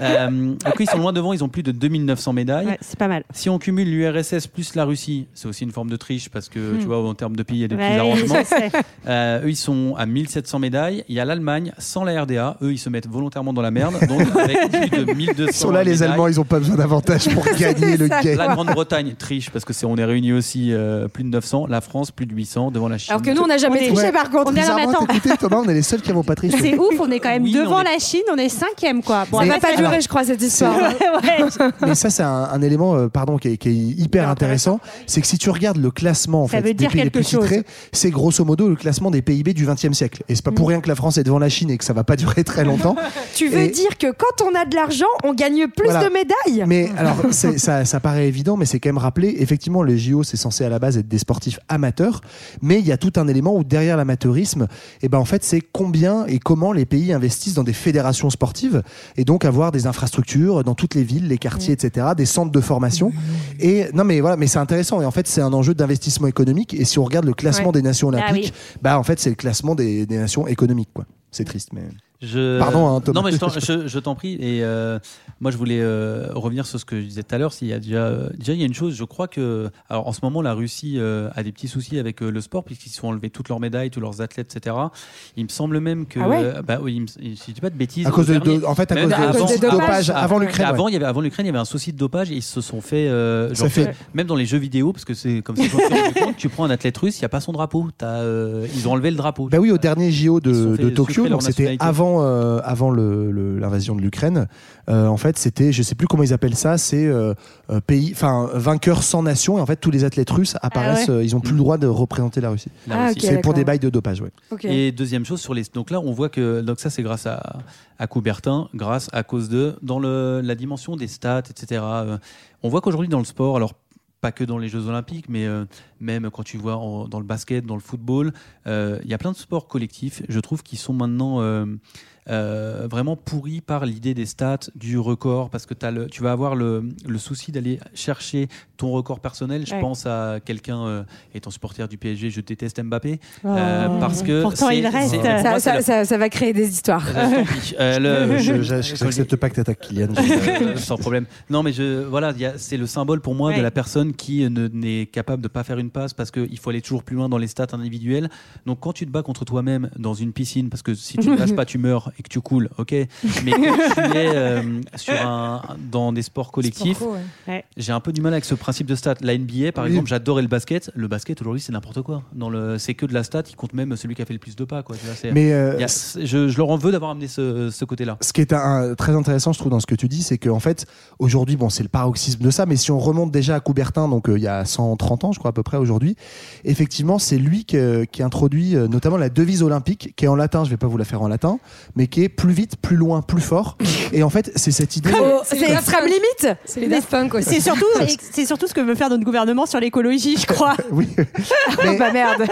Euh, donc, ils sont loin devant, ils ont plus de 2900 médailles. Ouais, c'est pas mal. Si on cumule l'URSS plus la Russie, c'est aussi une forme de triche parce que tu vois, en termes de pays, il y a des petits Hmm. Ouais, arrangements. sais. Euh, eux, ils sont à 1700 médailles. Il y a l'Allemagne sans la RDA. Eux, ils se mettent volontairement dans la merde. Donc, avec plus de 1200 Ils sont là, les médailles. Allemands, ils ont pas besoin d'avantage pour gagner le game. La Grande-Bretagne triche parce que c'est on est réunis aussi euh, plus de 900. La France plus de 800 devant la Chine. Alors que nous, on n'a jamais triché Ouais. par contre. On est Thomas, on est les seuls qui n'avons pas triché. C'est ouf, on est quand même Oui, devant est- la Chine, on est cinquième quoi. Bon, Ça va pas durer, je crois, cette histoire. Ouais. Mais ça, c'est un, un élément, euh, pardon, qui est, qui est hyper intéressant. C'est que si tu regardes le classement en Ça fait, veut des dire pays les plus titrés, c'est grosso modo le classement des PIB du XXe siècle. Et c'est pas Mm. pour rien que la France est devant la Chine et que ça va pas durer très longtemps. Tu veux Et- dire que quand on a de l'argent, on gagne plus Voilà. de médailles? Mais alors, ça, ça paraît évident, mais c'est quand même rappelé. Effectivement, le JO, c'est censé à la base être des sportifs amateurs, mais il y a tout un élément où derrière l'amateurisme, et ben en fait, c'est combien et comment les pays investissent dans des fédérations sportives et donc avoir des infrastructures dans toutes les villes, les quartiers, etc., des centres de formation. Et non, mais voilà, mais c'est intéressant. Et en fait, c'est un enjeu d'investissement économique. Et si on regarde le classement Ouais. des nations Ah olympiques, bah en fait, c'est le classement des, des nations économiques, quoi. C'est triste, mais. Je... Pardon, hein, Thomas. Non, mais je t'en, je- je t'en prie. Et euh, moi, je voulais euh, revenir sur ce que je disais tout à l'heure. S'il y a déjà, euh, déjà, il y a une chose. Je crois que, alors, en ce moment, la Russie euh, a des petits soucis avec euh, le sport puisqu'ils se sont enlevés toutes leurs médailles, tous leurs athlètes, etc. Il me semble même que, Ah ouais euh, bah oui, me- si je dis pas de bêtises. À cause au de, dernier- de- en fait, à cause de, avant- de avant- dopage avant l'Ukraine. Avant, ouais. il y avait, avant l'Ukraine, il y avait un souci de dopage et ils se sont fait, euh, Ça genre, fait- même dans les jeux vidéo, parce que c'est comme ça tu prends un athlète russe, il n'y a pas son drapeau. T'as, euh, ils ont enlevé le drapeau. Bah oui, au dernier JO de, de Tokyo, donc c'était nationalité. Avant, euh, avant le- le- l'invasion de l'Ukraine. Euh, en fait, c'était, je sais plus comment ils appellent ça, c'est euh, euh, pays, enfin vainqueur sans nation. Et en fait, tous les athlètes russes apparaissent, ouais. euh, ils ont plus le droit de représenter la Russie. Ah, Russie. c'est pour des bails de dopage, ouais. Et deuxième chose sur les donc là on voit que donc ça c'est grâce à à Coubertin, grâce à cause de dans le la dimension des stats etc. euh, on voit qu'aujourd'hui dans le sport alors pas que dans les Jeux Olympiques, mais euh, même quand tu vois dans le basket, dans le football, euh, il y a plein de sports collectifs, je trouve, qui sont maintenant euh, vraiment pourris par l'idée des stats, du record, parce que as le, tu vas avoir le, le souci d'aller chercher ton record personnel. Je Ouais. pense à quelqu'un, euh, étant supporter du PSG, je déteste Mbappé, euh, Oh. parce que Pourtant, il reste. Ça, moi, c'est ça, le- ça- ça va créer des histoires. le- Je n'accepte pas que tu attaques Kylian. euh, sans problème. Non, mais je, voilà, c'est le symbole pour moi Ouais. de la personne qui ne- n'est capable de pas faire une passe parce qu'il faut aller toujours plus loin dans les stats individuelles. Donc, quand tu te bats contre toi-même dans une piscine, parce que si tu ne lâches pas, tu meurs et que tu coules, ok. Mais quand tu es euh, sur un, dans des sports collectifs, Sport co, ouais. Ouais. j'ai un peu du mal avec ce principe de stats. La NBA, par Oui. exemple, j'adorais le basket. Le basket aujourd'hui, c'est n'importe quoi. Dans le, c'est que de la stat. Il compte même celui qui a fait le plus de pas, quoi. Tu vois, c'est- Mais euh, il y a- je, je leur en veux d'avoir amené ce, ce côté-là. ce qui est un- très intéressant, je trouve, dans ce que tu dis, c'est qu'en fait, aujourd'hui, bon, c'est le paroxysme de ça, mais si on remonte déjà à Coubertin, donc euh, il y a 130 ans, je crois, à peu près aujourd'hui, effectivement, c'est lui que- qui introduit euh, notamment la devise olympique, qui est en latin, je vais pas vous la faire en latin, mais mais qui est plus vite, plus loin, plus fort. Et en fait, c'est cette idée. Oh, c'est extrême limite. C'est les Daft Punk aussi. C'est surtout, c'est surtout ce que veut faire notre gouvernement sur l'écologie, je crois. oui. Ah bah merde.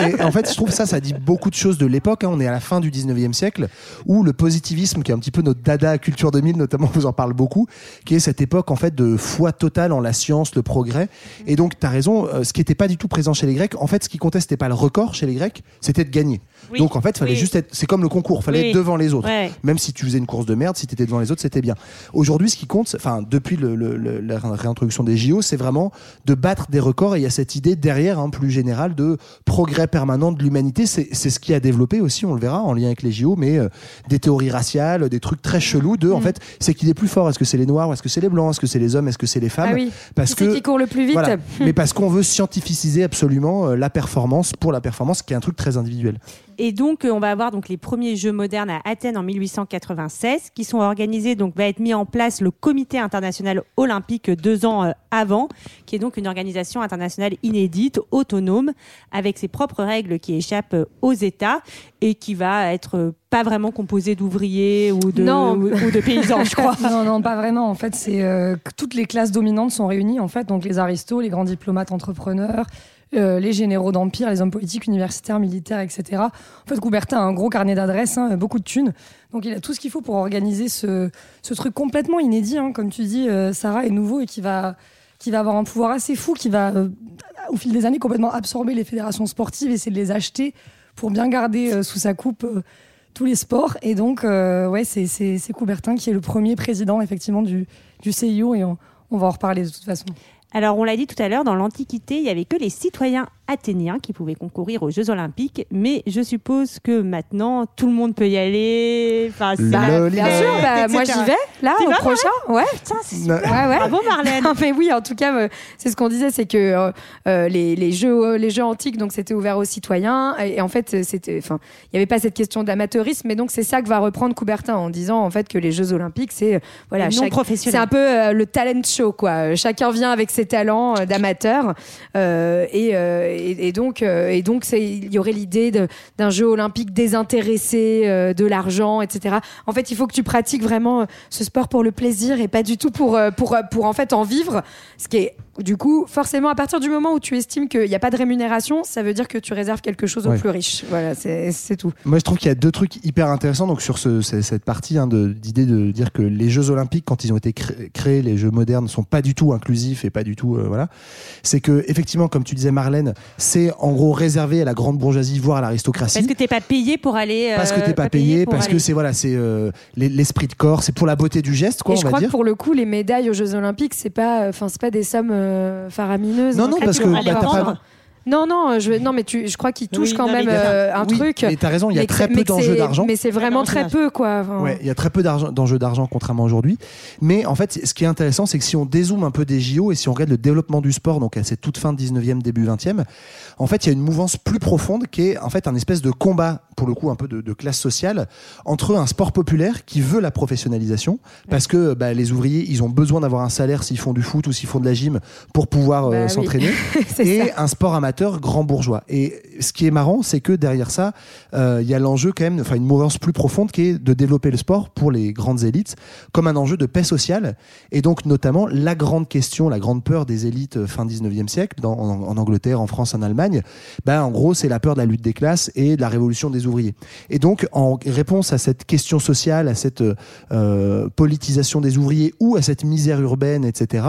Et en fait, je trouve ça, ça dit beaucoup de choses de l'époque. hein. On est à la fin du 19e siècle, où le positivisme, qui est un petit peu notre dada culture 2000, notamment, vous en parle beaucoup, qui est cette époque, en fait, de foi totale en la science, le progrès. Et donc, tu as raison, euh, ce qui n'était pas du tout présent chez les Grecs, en fait, ce qui comptait, c'était pas le record chez les Grecs, c'était de gagner. Oui. Donc, en fait, fallait Oui. juste être, c'est comme le concours, fallait Oui. être devant les autres. Ouais. Même si tu faisais une course de merde, si tu étais devant les autres, c'était bien. Aujourd'hui, ce qui compte, enfin, depuis le- le- le- la réintroduction des JO, c'est vraiment de battre des records. Et il y a cette idée derrière, hein, plus générale, de progrès permanent de l'humanité. C'est ce qui a développé aussi, on le verra, en lien avec les JO, mais euh, des théories raciales, des trucs très chelous de, en fait, c'est qu'il est plus fort. Est-ce que c'est les noirs, est-ce que c'est les blancs, est-ce que c'est les hommes, est-ce que c'est les femmes? Ah oui. Parce Qui que qui court le plus vite voilà. mais parce qu'on veut scientificiser absolument euh, la performance pour la performance, qui est un truc très individuel. Et donc, euh, on va avoir donc les premiers Jeux modernes à Athènes en 1896, qui sont organisés. Donc, va être mis en place le Comité international olympique deux ans euh, avant, qui est donc une organisation internationale inédite, autonome, avec ses propres règles qui échappent euh, aux États et qui va être pas vraiment composée d'ouvriers ou de, Non. ou, ou de paysans, je crois. Non, non, pas vraiment. En fait, c'est euh, toutes les classes dominantes sont réunies. En fait, donc les aristos, les grands diplomates, entrepreneurs, euh, les généraux d'empire, les hommes politiques, universitaires, militaires, etc. En fait, Coubertin a un gros carnet d'adresses, hein, beaucoup de thunes. Donc, il a tout ce qu'il faut pour organiser ce, truc complètement inédit, hein, comme tu dis, euh, Sarah, est nouveau et qui va avoir un pouvoir assez fou, qui va, euh, au fil des années, complètement absorber les fédérations sportives, essayer de les acheter pour bien garder sous sa coupe tous les sports. Et donc, ouais, c'est, Coubertin qui est le premier président, effectivement, du, du CIO, et on, on va en reparler de toute façon. Alors, on l'a dit tout à l'heure, dans l'Antiquité, il n'y avait que les citoyens athéniens qui pouvaient concourir aux Jeux Olympiques, mais je suppose que maintenant, tout le monde peut y aller. Enfin, Lol. Bien sûr, bah, moi j'y vais, là, au vas, prochain. Ouais. Putain, c'est super. Ouais, ouais. Bravo, Marlène. Non, mais oui, en tout cas, euh, c'est ce qu'on disait, c'est que euh, euh, les, les jeux, les jeux antiques, donc c'était ouvert aux citoyens, et, et en fait, c'était, enfin, il n'y avait pas cette question d'amateurisme, mais donc c'est ça que va reprendre Coubertin en disant en fait que les Jeux Olympiques, c'est voilà, Non chaque- professionnel. c'est un peu euh, le talent show, quoi. Chacun vient avec ses talents euh, d'amateur, euh, et, euh, et, donc, euh, et donc, il y aurait l'idée d'un jeu olympique désintéressé, euh, de l'argent, etc. En fait, il faut que tu pratiques vraiment euh, ce sport pour le plaisir et pas du tout pour, pour, euh, pour en fait en vivre. Ce qui est, du coup, forcément, à partir du moment où tu estimes qu'il n'y a pas de rémunération, ça veut dire que tu réserves quelque chose aux Ouais. plus riches. Voilà, c'est tout. Moi, je trouve qu'il y a deux trucs hyper intéressants donc sur ce- ce- cette partie hein, de- d'idée de dire que les Jeux Olympiques, quand ils ont été cré- créés, les Jeux modernes, sont pas du tout inclusifs et pas du tout euh, voilà. C'est que effectivement, comme tu disais, Marlène, c'est en gros réservé à la grande bourgeoisie, voire à l'aristocratie. Parce que t'es pas payé pour aller. Parce que euh, t'es pas payé, pour parce que c'est voilà, c'est euh, l'es- l'esprit de corps, c'est pour la beauté du geste, quoi, et on je va crois dire. que pour le coup, les médailles aux Jeux Olympiques, c'est pas, enfin, c'est pas des sommes euh, faramineuses. Non, non, parce que bah, pas. Non, non, je, non, mais tu, je crois qu'ils touchent Oui, quand non, même euh, un oui, truc. mais t'as raison, il y a très peu d'enjeux d'argent. Mais c'est vraiment très peu, quoi. Enfin, Ouais, il y a très peu d'enjeux d'argent contrairement aujourd'hui. Mais en fait, ce qui est intéressant, c'est que si on dézoome un peu des JO et si on regarde le développement du sport, donc à cette toute fin 19e, début 20e, en fait, il y a une mouvance plus profonde qui est en fait un espèce de combat, pour le coup, un peu de, de classe sociale, entre un sport populaire qui veut la professionnalisation, parce que bah, les ouvriers, ils ont besoin d'avoir un salaire s'ils font du foot ou s'ils font de la gym pour pouvoir euh, Bah s'entraîner et ça. un sport amateur grand bourgeois. Et ce qui est marrant, c'est que derrière ça, euh, il y a l'enjeu quand même, enfin une mouvance plus profonde qui est de développer le sport pour les grandes élites comme un enjeu de paix sociale. Et donc notamment la grande question, la grande peur des élites euh, fin 19e siècle, dans, en, en Angleterre, en France, en Allemagne, ben, en gros c'est la peur de la lutte des classes et de la révolution des ouvriers. Et donc en réponse à cette question sociale, à cette euh, politisation des ouvriers ou à cette misère urbaine, etc.,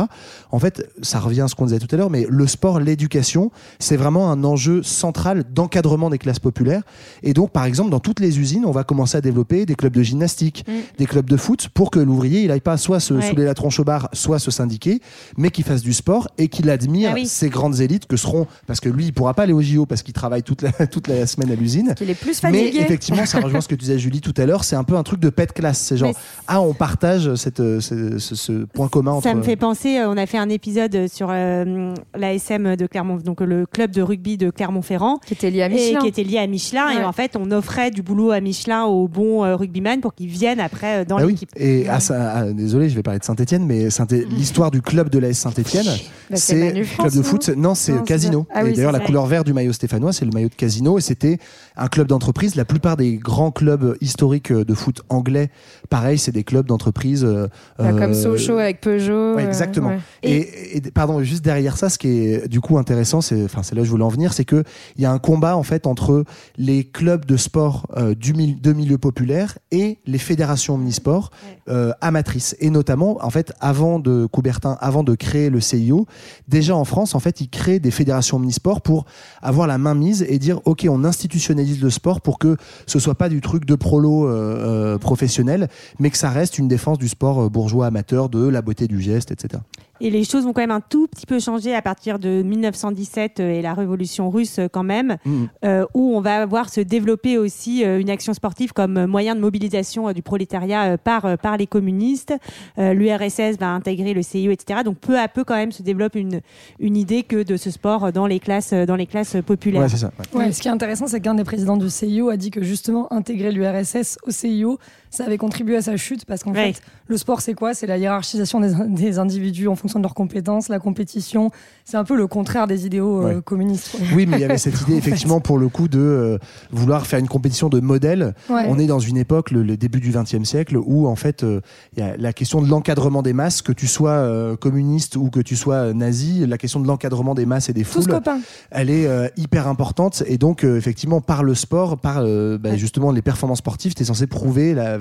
en fait, ça revient à ce qu'on disait tout à l'heure, mais le sport, l'éducation, c'est vraiment un enjeu central d'encadrement des classes populaires. Et donc, par exemple, dans toutes les usines, on va commencer à développer des clubs de gymnastique, Mm. des clubs de foot, pour que l'ouvrier, il aille pas soit se Ouais. souler la tronche au bar, soit se syndiquer, mais qu'il fasse du sport et qu'il admire Ah oui. ces grandes élites que seront, parce que lui, il pourra pas aller au JO parce qu'il travaille toute la, toute la semaine à l'usine. Qu'il est plus Mais effectivement, ça rejoint ce que tu disais Julie tout à l'heure, c'est un peu un truc de pet classe. C'est genre, ah, on partage cette, euh, ce, ce- ce point commun entre. Ça me fait penser, euh, on a fait un épisode sur euh, la SM de Clermont, donc le club de rugby de Clermont-Ferrand, Qui était lié à et Michelin. qui était lié à Michelin. Et en fait, on offrait du boulot à Michelin aux bons euh, rugbyman pour qu'ils viennent après euh, dans Bah oui. l'équipe. Et à Saint- à- désolé, je vais parler de Saint-Etienne, mais Saint l'histoire du club de l'AS Saint-Etienne, Bah, c'est club France, de foot. Non, c'est Casino. Ah oui, et d'ailleurs, la couleur vert du maillot stéphanois, c'est le maillot de Casino. Et c'était un club d'entreprise. La plupart des grands clubs historiques de foot anglais, pareil, c'est des clubs d'entreprise. euh, Bah, euh, Comme Sochaux avec Peugeot. Ouais, euh, exactement. ouais. Et, et- pardon, juste derrière ça, ce qui est du coup intéressant, c'est, enfin, c'est là où je voulais en venir, c'est que il y a un combat en fait entre les clubs de sport euh, du mil- de milieu populaire et les fédérations omnisport euh, amatrices. Et notamment, en fait, avant de Coubertin, avant de créer le CIO, déjà en France, en fait, il crée des fédérations omnisport pour avoir la main mise et dire, ok, on institutionnalise le sport pour que ce soit pas du truc de prolo euh, euh, professionnel, mais que ça reste une défense du sport euh, bourgeois amateur, de la beauté du geste, etc. Et les choses vont quand même un tout petit peu changer à partir de 1917 euh, et la révolution russe euh, quand même, Mhm. euh, où on va voir se développer aussi une action sportive comme moyen de mobilisation du prolétariat par, par les communistes. Euh, L'URSS va intégrer le CIO, etc. Donc peu à peu quand même se développe une, une idée que de ce sport dans les classes, dans les classes populaires. Ouais, c'est ça. ouais. Ouais, ce qui est intéressant, c'est qu'un des présidents du CIO a dit que justement intégrer l'URSS au CIO, ça avait contribué à sa chute parce qu'en Ouais. fait, le sport, c'est quoi? C'est la hiérarchisation des, des individus en fonction de leurs compétences, la compétition. C'est un peu le contraire des idéaux euh, communistes. quoi. Oui, mais il y avait cette idée En effectivement pour le coup de euh, vouloir faire une compétition de modèles. Ouais. On est dans une époque, le, le début du XXe siècle, où en fait euh, il y a la question de l'encadrement des masses, que tu sois euh, communiste ou que tu sois nazi, la question de l'encadrement des masses et des Tous foules, copains. elle est euh, hyper importante. Et donc euh, effectivement par le sport, par euh, bah, justement les performances sportives, tu es censé prouver la-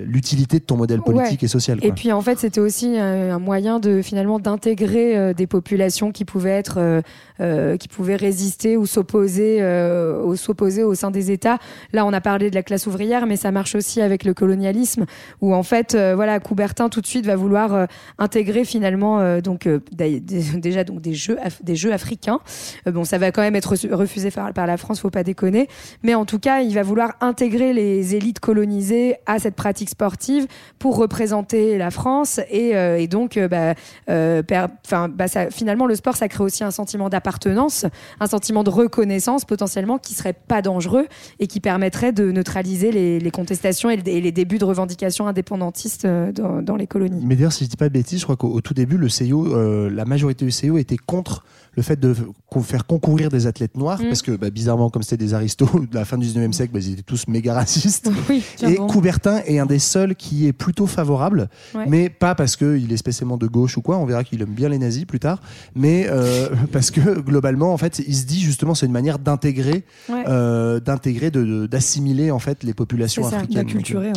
l'utilité de ton modèle politique Ouais. et social. Et puis en fait, c'était aussi euh, un moyen de finalement d'intégrer euh, des populations qui pouvaient être, euh, qui pouvaient résister ou s'opposer, euh, s'opposer au sein des États. Là, on a parlé de la classe ouvrière, mais ça marche aussi avec le colonialisme, où en fait, voilà, Coubertin tout de suite va vouloir intégrer finalement donc des- déjà donc des jeux, des jeux africains. Bon, ça va quand même être refusé par, par la France, faut pas déconner. Mais en tout cas, il va vouloir intégrer les élites colonisées à cette pratique sportive pour représenter la France. Et, euh, donc euh, bah, euh, bah, finalement le sport ça crée aussi un sentiment d'appartenance un sentiment de reconnaissance potentiellement qui serait pas dangereux et qui permettrait de neutraliser les, contestations et, le- et les débuts de revendications indépendantistes dans, les colonies. Mais d'ailleurs, si je dis pas de bêtises, je crois qu'au au tout début, le CIO, euh, la majorité du CIO était contre le fait de faire concourir des athlètes noirs, Mm. parce que bah, bizarrement, comme c'était des aristos de la fin du 19e siècle, bah, ils étaient tous méga racistes. oui Et Coubertin est un des seuls qui est plutôt favorable, Ouais. mais pas parce qu'il est spécialement de gauche ou quoi, on verra qu'il aime bien les nazis plus tard, mais euh, parce que globalement, en fait, il se dit justement, c'est une manière d'intégrer, Ouais. euh, d'intégrer, de- de- d'assimiler en fait les populations ça, africaines. Donc, euh,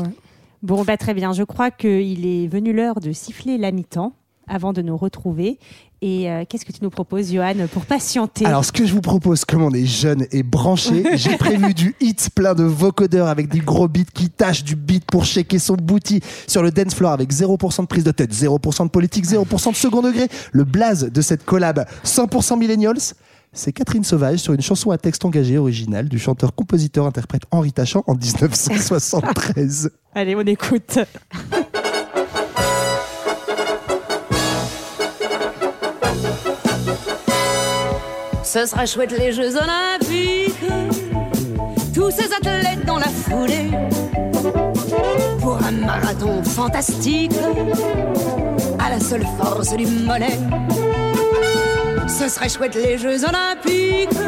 Bon, bah, très bien. Je crois qu'il est venu l'heure de siffler la mi-temps avant de nous retrouver. Et euh, qu'est-ce que tu nous proposes, Johan, pour patienter? Alors, ce que je vous propose, comme on est jeune et branché, j'ai prévu du hit plein de vocodeurs avec des gros beats qui tâchent du beat pour shaker son booty sur le dance floor avec 0% de prise de tête, 0% de politique, 0% de second degré. Le blaze de cette collab 100% millennials, c'est Catherine Sauvage sur une chanson à texte engagé original du chanteur-compositeur-interprète Henri Tachant en 1973. Allez, on écoute. Ce sera chouette les Jeux Olympiques, tous ces athlètes dans la foulée, pour un marathon fantastique, à la seule force du mollet. Ce serait chouette les Jeux Olympiques,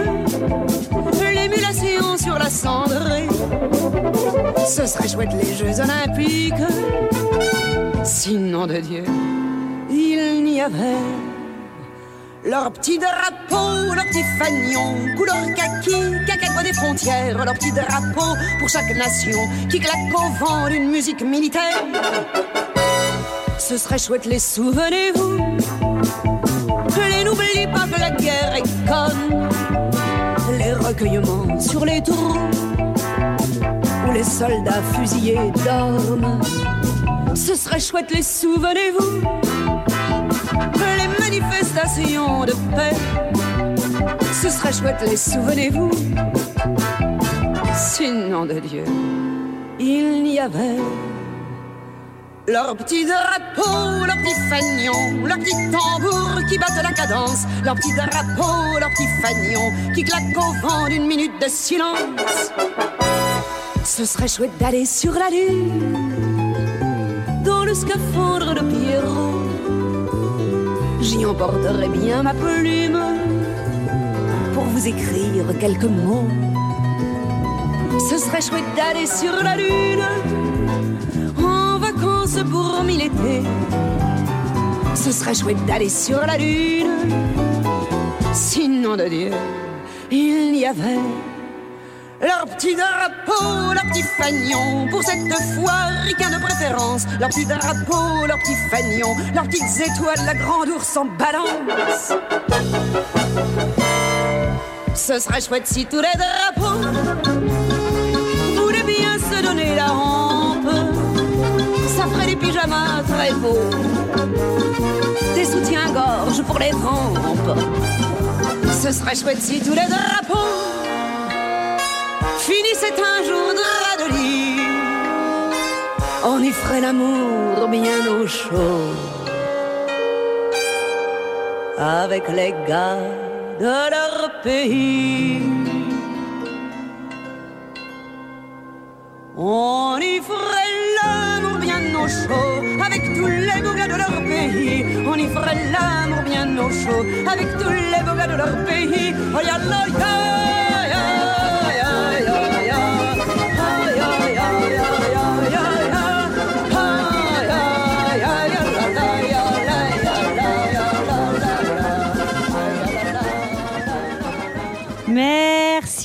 l'émulation sur la cendrée. Ce serait chouette les Jeux Olympiques, sinon de Dieu, il n'y avait leur petit drapeau, leur petit fanion, couleur kaki, cacadois des frontières, leur petit drapeau pour chaque nation qui claque au vent d'une musique militaire. Ce serait chouette, les souvenez-vous. Les n'oublie pas que la guerre est conne. Les recueillements sur les tours où les soldats fusillés dorment. Ce serait chouette, les souvenez-vous les manifestations de paix. Ce serait chouette, les souvenez-vous. Sinon de Dieu, il n'y avait leur petit drapeau, leur petit fanion, leur petit tambour qui battent la cadence, leurs petits drapeaux, leurs petits fagnons qui claquent au vent d'une minute de silence. Ce serait chouette d'aller sur la lune, dans le scaphandre de Pierrot. J'y emporterai bien ma plume pour vous écrire quelques mots. Ce serait chouette d'aller sur la lune en vacances pour mille étés. Ce serait chouette d'aller sur la lune. Sinon de Dieu, il y avait leur petit drapeau, leur petit fagnon. Pour cette fois, ricain de préférence. Leur petit drapeau, leur petit fagnon. Leurs petites étoiles, la grande ours en balance. Ce serait chouette si tous les drapeaux voulaient bien se donner la rampe. Ça ferait des pyjamas très beaux, des soutiens-gorge pour les rampes. Ce serait chouette si tous les drapeaux finissaient un jour de lit. On y ferait l'amour bien au chaud avec les gars de leur pays. On y ferait l'amour bien au chaud avec tous les beaux gars de leur pays. On y ferait l'amour bien au chaud avec tous les beaux gars de leur pays. Oh, ya, la,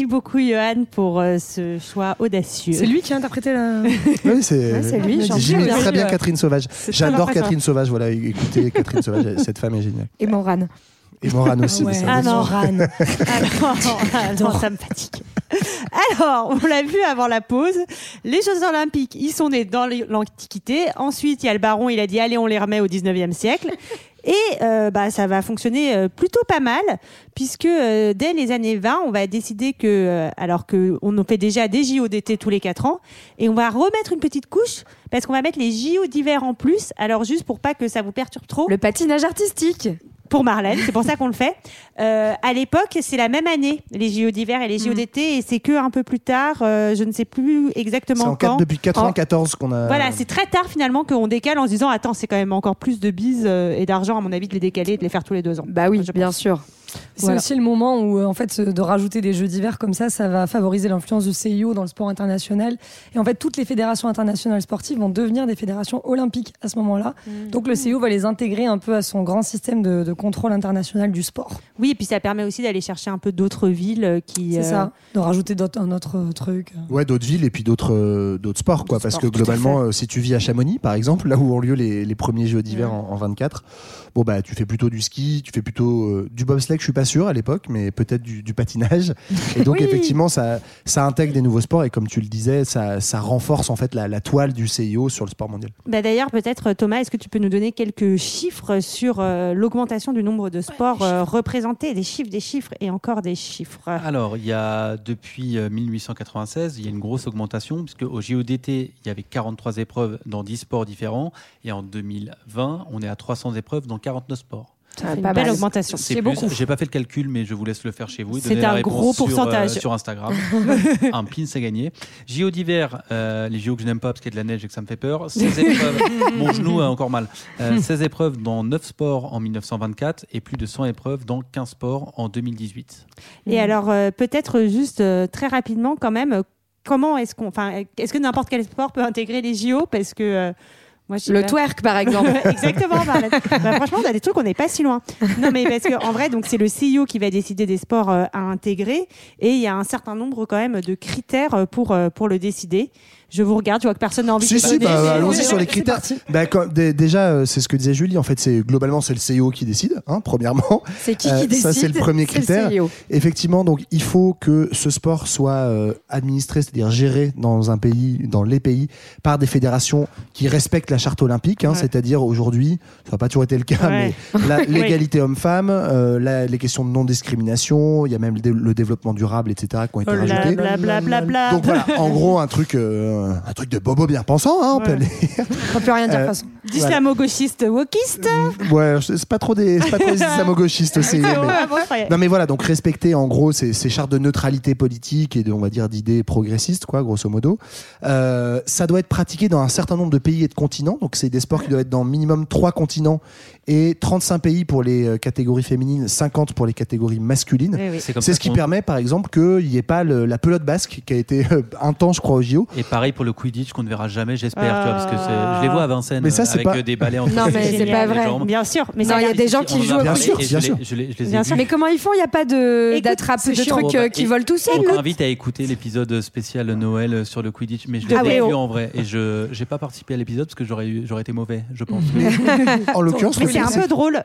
Merci beaucoup, Johan, pour euh, ce choix audacieux. C'est lui qui a interprété la. Oui, c'est Ouais, lui, j'en J'imite très bien. Catherine Sauvage. J'adore. Catherine Sauvage. Voilà, écoutez Catherine Sauvage, cette femme est géniale. Et Morane. Et Morane aussi. ça, Ah bien non, sûr. ah non, ah non, ça me fatigue. Alors, on l'a vu avant la pause, les Jeux Olympiques, ils sont nés dans l'Antiquité. Ensuite, il y a le baron, il a dit allez, on les remet au 19e siècle. Et euh, bah, ça va fonctionner euh, plutôt pas mal, puisque euh, dès les années 20, on va décider que, euh, alors qu'on en fait déjà des JO d'été tous les 4 ans, et on va remettre une petite couche, parce qu'on va mettre les JO d'hiver en plus, alors juste pour pas que ça vous perturbe trop. Le patinage artistique. Pour Marlène, c'est pour ça qu'on le fait. Euh, à l'époque, c'est la même année, les JO d'hiver et les JO Mm. d'été, et c'est que un peu plus tard, euh, je ne sais plus C'est exactement en quatre- quand. depuis 94 qu'on a. Voilà, c'est très tard finalement qu'on décale en se disant attends, c'est quand même encore plus de bises euh, et d'argent à mon avis de les décaler et de les faire tous les deux ans. Bah oui, bien sûr. C'est Voilà. aussi le moment où, euh, en fait, de rajouter des jeux d'hiver comme ça, ça va favoriser l'influence du CIO dans le sport international. Et en fait, toutes les fédérations internationales sportives vont devenir des fédérations olympiques à ce moment-là. Mm. Donc le CIO va les intégrer un peu à son grand système de, de contrôle international du sport. Oui, et puis ça permet aussi d'aller chercher un peu d'autres villes euh, qui. C'est euh, ça, de rajouter d'autres- un autre euh, truc. Ouais, d'autres villes et puis d'autres euh, d'autres sports, quoi. Parce sports, que globalement, euh, si tu vis à Chamonix, par exemple, là où ont lieu les, les premiers Jeux d'hiver en, en 24, bon bah tu fais plutôt du ski, tu fais plutôt euh, du bobsleigh. Je suis pas sûr à l'époque, mais peut-être du, du patinage. Et donc Oui. effectivement, ça ça intègre des nouveaux sports et comme tu le disais, ça ça renforce en fait la, la toile du CIO sur le sport mondial. Bah D'ailleurs, peut-être Thomas, est-ce que tu peux nous donner quelques chiffres sur euh, l'augmentation du nombre de sports euh, représentés, des chiffres, des chiffres et encore des chiffres? Alors, il y a depuis euh, 1896, il y a une grosse augmentation, puisque au JODT, il y avait 43 épreuves dans 10 sports différents, et en 2020, on est à 300 épreuves dans 49 sports. Ça fait une belle augmentation. C'est C'est beaucoup. J'ai pas fait le calcul, mais je vous laisse le faire chez vous. C'est la un gros sur, euh, pourcentage. Sur, Instagram. un pin, c'est gagné. JO d'hiver, euh, les JO que je n'aime pas parce qu'il y a de la neige et que ça me fait peur. 16 épreuves. Mon genou a encore mal. Euh, 16 épreuves dans 9 sports en 1924 et plus de 100 épreuves dans 15 sports en 2018. Et alors, euh, peut-être juste euh, très rapidement, quand même, euh, comment est-ce qu'on. Enfin, est-ce que n'importe quel sport peut intégrer les JO Parce que. Moi, Le twerk, par exemple. Exactement. Bah, franchement, on a des trucs, on n'est pas si loin. Non, mais parce que en vrai, donc c'est le CIO qui va décider des sports euh, à intégrer, et il y a un certain nombre quand même de critères euh, pour euh, pour le décider. Je vous regarde, je vois que personne n'a envie Si, de si, donner, bah, allons-y sur les critères. Bah, déjà, euh, c'est ce que disait Julie. En fait, c'est globalement c'est le CEO qui décide, hein, premièrement. C'est qui qui Euh, décide Ça, c'est le premier le critère. CIO. Effectivement, donc il faut que ce sport soit euh, administré, c'est-à-dire géré dans un pays, dans les pays, par des fédérations qui respectent la charte olympique. Hein, Ouais. C'est-à-dire aujourd'hui, ça n'a pas toujours été le cas, Ouais. mais l'égalité homme-femme, euh, les questions de non-discrimination, il y a même le, dé- le développement durable, etc., qui ont été Oh rajoutés. bla bla bla bla. Donc voilà, en gros, un truc, euh, euh, un truc de bobo bien pensant, hein, on peut Ouais. aller. On peut plus rien dire de Euh, toute façon. D'islamo-gauchiste wokiste. Ouais, c'est pas trop des, c'est pas trop des islamo-gauchistes aussi. mais- bon. Non mais voilà, donc respecter en gros ces, ces chartes de neutralité politique et de, on va dire, d'idées progressistes, quoi, grosso modo. Euh, ça doit être pratiqué dans un certain nombre de pays et de continents. Donc c'est des sports qui doivent être dans minimum trois continents et 35 pays pour les euh, catégories féminines, 50 pour les catégories masculines. Oui, oui. C'est comme C'est ça ce qui qu'on- permet, par exemple, qu'il n'y ait pas le- la pelote basque qui a été euh, un temps, je crois, au JO. Et pareil pour le Quidditch qu'on ne verra jamais, j'espère, tu vois, parce que je les vois à Vincennes Mais ça, c'est avec pas- euh, des balais entre Non, mais c'est pas vrai. Bien sûr, mais il y a des gens qui en jouent Bien sûr, je bien. Je je. Mais comment ils font? Il n'y a pas de d'attrape de trucs euh, qui volent tout On seuls. t'invite à écouter l'épisode spécial Noël euh, sur le Quidditch, mais je l'ai Théo. vu en vrai et je j'ai pas participé à l'épisode parce que j'aurais été mauvais, je pense. En l'occurrence, c'est un peu drôle.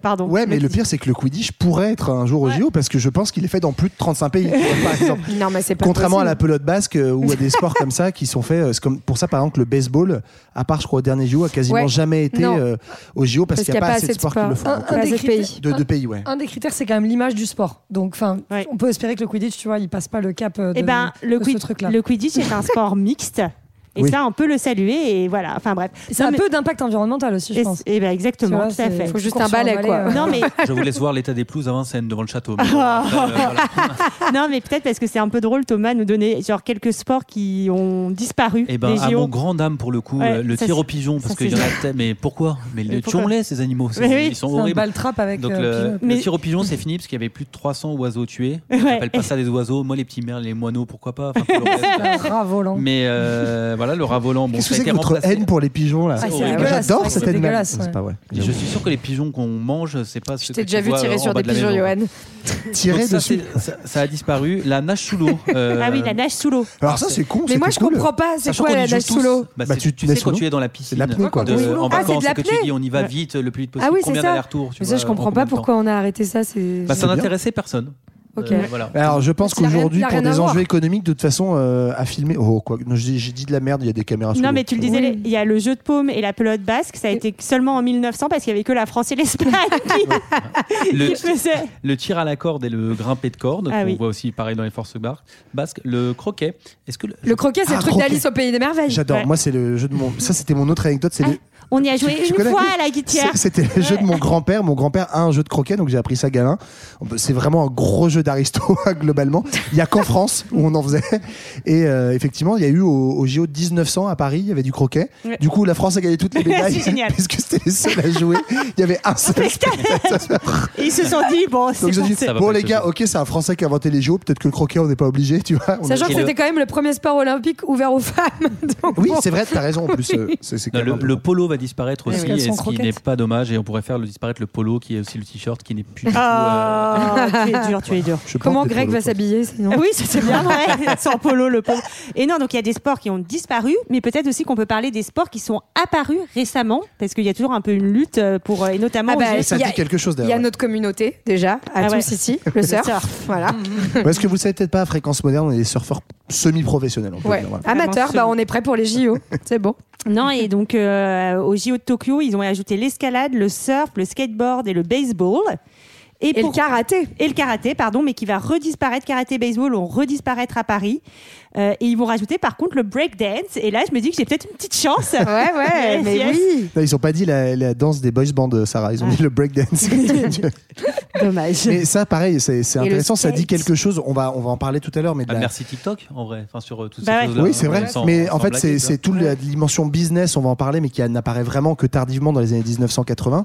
Pardon. Ouais, mais le pire, c'est que le Quidditch pourrait être un jour au JO parce que je pense qu'il est fait dans plus de 35 pays, par exemple. Non, mais c'est pas Contrairement à la pelote basque euh, ou à des sports comme ça qui sont faits, euh, c'est comme pour ça par exemple le baseball, à part je crois au dernier JO, a quasiment Ouais. jamais été Non. euh, au JO parce, qu'il n'y a, pas assez de sports qui le font. Un, un Pas des critères, pays. de, de pays, ouais. un des critères, c'est quand même l'image du sport. Donc, enfin, Ouais. on peut espérer que le Quidditch, tu vois, il passe pas le cap euh, de, Eh ben, le, de ce quid- truc-là. le Quidditch est un sport mixte. Et Oui. ça, on peut le saluer. Et voilà. Enfin bref. Et Non, mais- peu d'impact environnemental aussi, je et- pense. Et ben exactement, vois, tout à c'est- fait. Faut juste un balai, quoi. euh. Non mais Je vous laisse voir l'état des pelouses à Vincennes devant le château. mais bon, Ah. euh, voilà. non mais peut-être parce que c'est un peu drôle Thomas nous donner genre quelques sports qui ont disparu Eh ben, à mon grand dame pour le coup, Ouais, euh, le tir c'est- au pigeon, parce qu'il y en c'est- a peut-être- Mais pourquoi? Mais les ces animaux, c'est- ils sont C'est un horribles. avec Donc le, tir au pigeon c'est fini parce qu'il y avait plus de 300 oiseaux tués. On appelle pas ça des oiseaux. Moi les petits merles, les moineaux, pourquoi pas? Volant. Mais euh, voilà le rat volant. Bon, Qu'est-ce que c'est que votre haine pour les pigeons là Ah, c'est dégueulasse, J'adore c'est cette c'est haine. dégueulasse, C'est ouais. pas vrai. Et je suis sûr que les pigeons qu'on mange, c'est pas ce Je t'ai tu déjà vu tirer sur des pigeons. Johan. Tirer Donc ça, dessus. c'est- ça, ça a disparu. La nage sous l'eau. euh, Ah oui la nage sous l'eau. Alors ça c'est con. Mais moi, je cool. comprends pas. C'est Sachant quoi qu'on la nage sous l'eau Bah, Bah, c'est- tu- tu tu sais nages quand sous tu es dans la C'est piscine, de l'apnée, quoi. de- Oui. en Ah, c'est de vacances, et que tu l'apnée. dis on y va Ouais. vite le plus vite Ah possible. oui, c'est Combien ça. d'allers-retours tu Mais vois, ça, je en comprends combien pas de temps pourquoi on a arrêté ça. C'est. Bah, ça bien. n'intéressait personne. Ok. Euh, voilà. Alors je pense qu'aujourd'hui pour des enjeux économiques de toute façon euh, à filmer. Oh quoi J'ai dit de la merde. Il y a des caméras. Non mais tu le disais, il y a le jeu de paume et la pelote basque, ça a été seulement en 1900 parce qu'il y avait que la France et l'Espagne qui, Le- qui faisaient. Le tir à la corde et le grimpé de corde, Ah qu'on oui. voit aussi pareil dans les forces basques. Le croquet, est-ce que le, Le croquet, c'est Ah, le truc croquet. d'Alice au pays des merveilles. J'adore. Ouais. Moi c'est le jeu de mon. Ça c'était mon autre anecdote. C'est Ah, le- On y a joué Tu- une fois à la guitière. C'est- C'était le jeu de mon grand-père. Mon grand-père a un jeu de croquet, donc j'ai appris ça gamin. C'est vraiment un gros jeu d'aristo globalement. Il y a qu'en France où on en faisait. Et euh, effectivement, il y a eu au, au JO de 1900 à Paris, il y avait du croquet. Ouais. Du coup, la France a gagné toutes les médailles C'est génial. puisque c'était les seuls à jouer. Il y avait un seul spectateur. Ils se sont dit, bon, c'est Donc j'ai dit, bon les gars, ok, c'est un Français qui a inventé les JO. Peut-être que le croquet, on n'est pas obligé, tu vois. A- Sachant que c'était quand même le premier sport olympique ouvert aux femmes. Donc Oui, bon. c'est vrai, t'as raison. En plus, euh, Non, le polo va disparaître Parce aussi, et ce qui n'est pas dommage. Et on pourrait faire le disparaître le polo, qui est aussi le t-shirt, qui n'est plus du tout. euh, Ah, tu es dur, tu es dur. Je Comment Greg polos, va s'habiller sinon Ah Oui, c'est bien vrai. Sans polo, le pauvre. Et non, donc il y a des sports qui ont disparu, mais peut-être aussi qu'on peut parler des sports qui sont apparus récemment, parce qu'il y a toujours un peu une lutte euh, pour, euh, et notamment. Ah bah. Ça Il y a- dit quelque chose Il y a d'ailleurs. notre communauté déjà, à Ah tous ouais. ici, le surf. surf. Voilà. Est-ce que vous le savez peut-être pas, à Fréquence Moderne, on est des surfeurs semi-professionnels. Ouais. dire, voilà. Amateur, bah on est prêt pour les JO. C'est bon. Non, et donc euh, au JO de Tokyo, ils ont ajouté l'escalade, le surf, le skateboard et le baseball. Et le karaté. Et le karaté, pardon, mais qui va redisparaître. Karaté, baseball vont redisparaître à Paris. Euh, et ils vont rajouter par contre le breakdance. Et là, je me dis que j'ai peut-être une petite chance. Ouais, ouais, Yes, mais yes. oui. Non, ils ont pas dit la, la danse des boys band, Sarah. Ils ont Ah. dit le breakdance. Dommage. mais ça, pareil, c'est intéressant. Ça dit quelque chose. On va, on va en parler tout à l'heure. Mais de bah, la- merci TikTok, en vrai. Enfin, sur euh, toutes Bah ces ouais. choses-là. Oui, c'est vrai. Sans- mais en fait, c'est toute la dimension business, on va en parler, mais qui n'apparaît vraiment que tardivement dans les années 1980.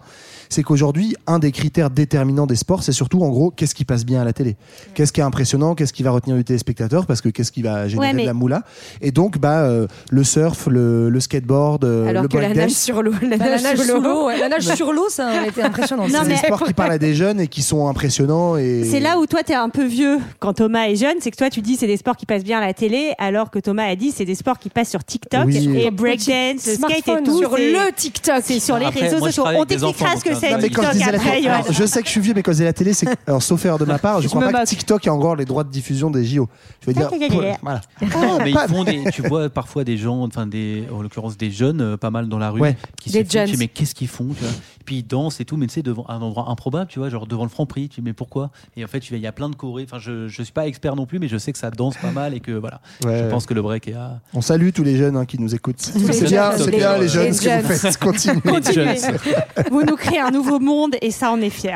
C'est qu'aujourd'hui, un des critères déterminants des sports, c'est surtout, en gros, qu'est-ce qui passe bien à la télé Qu'est-ce qui est impressionnant Qu'est-ce qui va retenir le téléspectateur Parce que qu'est-ce qui va générer Ouais, mais- de la moula Et donc, bah, euh, le surf, le, le skateboard, euh, Alors le que la nage sur l'eau, la Bah, la nage nage sous sous l'eau. l'eau, ouais. la nage sur l'eau, ça a été impressionnant. C'est mais- des sports qui parlent à des jeunes et qui sont impressionnants. Et... C'est là où toi t'es un peu vieux quand Thomas est jeune, c'est que toi tu dis c'est des sports qui passent bien à la télé, alors que Thomas a dit c'est des sports qui passent sur TikTok Oui. et breakdance, le skate et tout. Sur le TikTok. c'est sur les Après, réseaux sociaux. On t'expliquera ce que c'est je TikTok après. sais que je suis vieux, mais quand je disais la télé, c'est alors, sauf erreur de ma part, je, crois me pas que. TikTok a encore les droits de diffusion des JO. Je veux dire, pour- ah, ah, voilà. Non, mais ils font des, tu vois parfois des gens, enfin des, en l'occurrence des jeunes, euh, pas mal dans la rue, Ouais. qui Des se jeunes. sais, mais qu'est-ce qu'ils font, tu vois? Et puis ils dansent et tout, mais tu sais devant un endroit improbable, tu vois, genre devant le franc prix. Tu dis, mais pourquoi? Et en fait, il y a plein de chorés. Enfin, je, je suis pas expert non plus, mais je sais que ça danse pas mal et que voilà. Ouais. Je pense que le break est à. On salue tous les jeunes hein, qui nous écoutent. C'est bien, c'est les- bien les jeunes les ce que vous faites. Continuez. Continuez. Vous nous créez un nouveau monde et ça, on est fiers.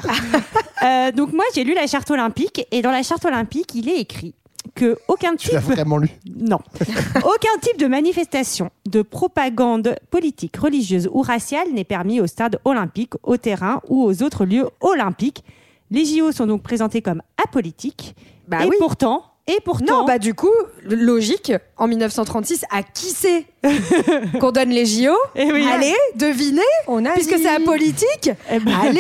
Euh, donc moi, j'ai lu la charte olympique et dans la charte olympique, il est écrit que aucun Tu type, vraiment lu non, aucun type de manifestation, de propagande politique, religieuse ou raciale n'est permis au stade olympique, au terrain ou aux autres lieux olympiques. Les JO sont donc présentés comme apolitiques. Bah et oui. pourtant, et pourtant, Non, bah du coup, logique, en 1936, à qui c'est? qu'on donne les JO Eh oui. Allez, devinez On a Puisque c'est apolitique Eh ben- Allez,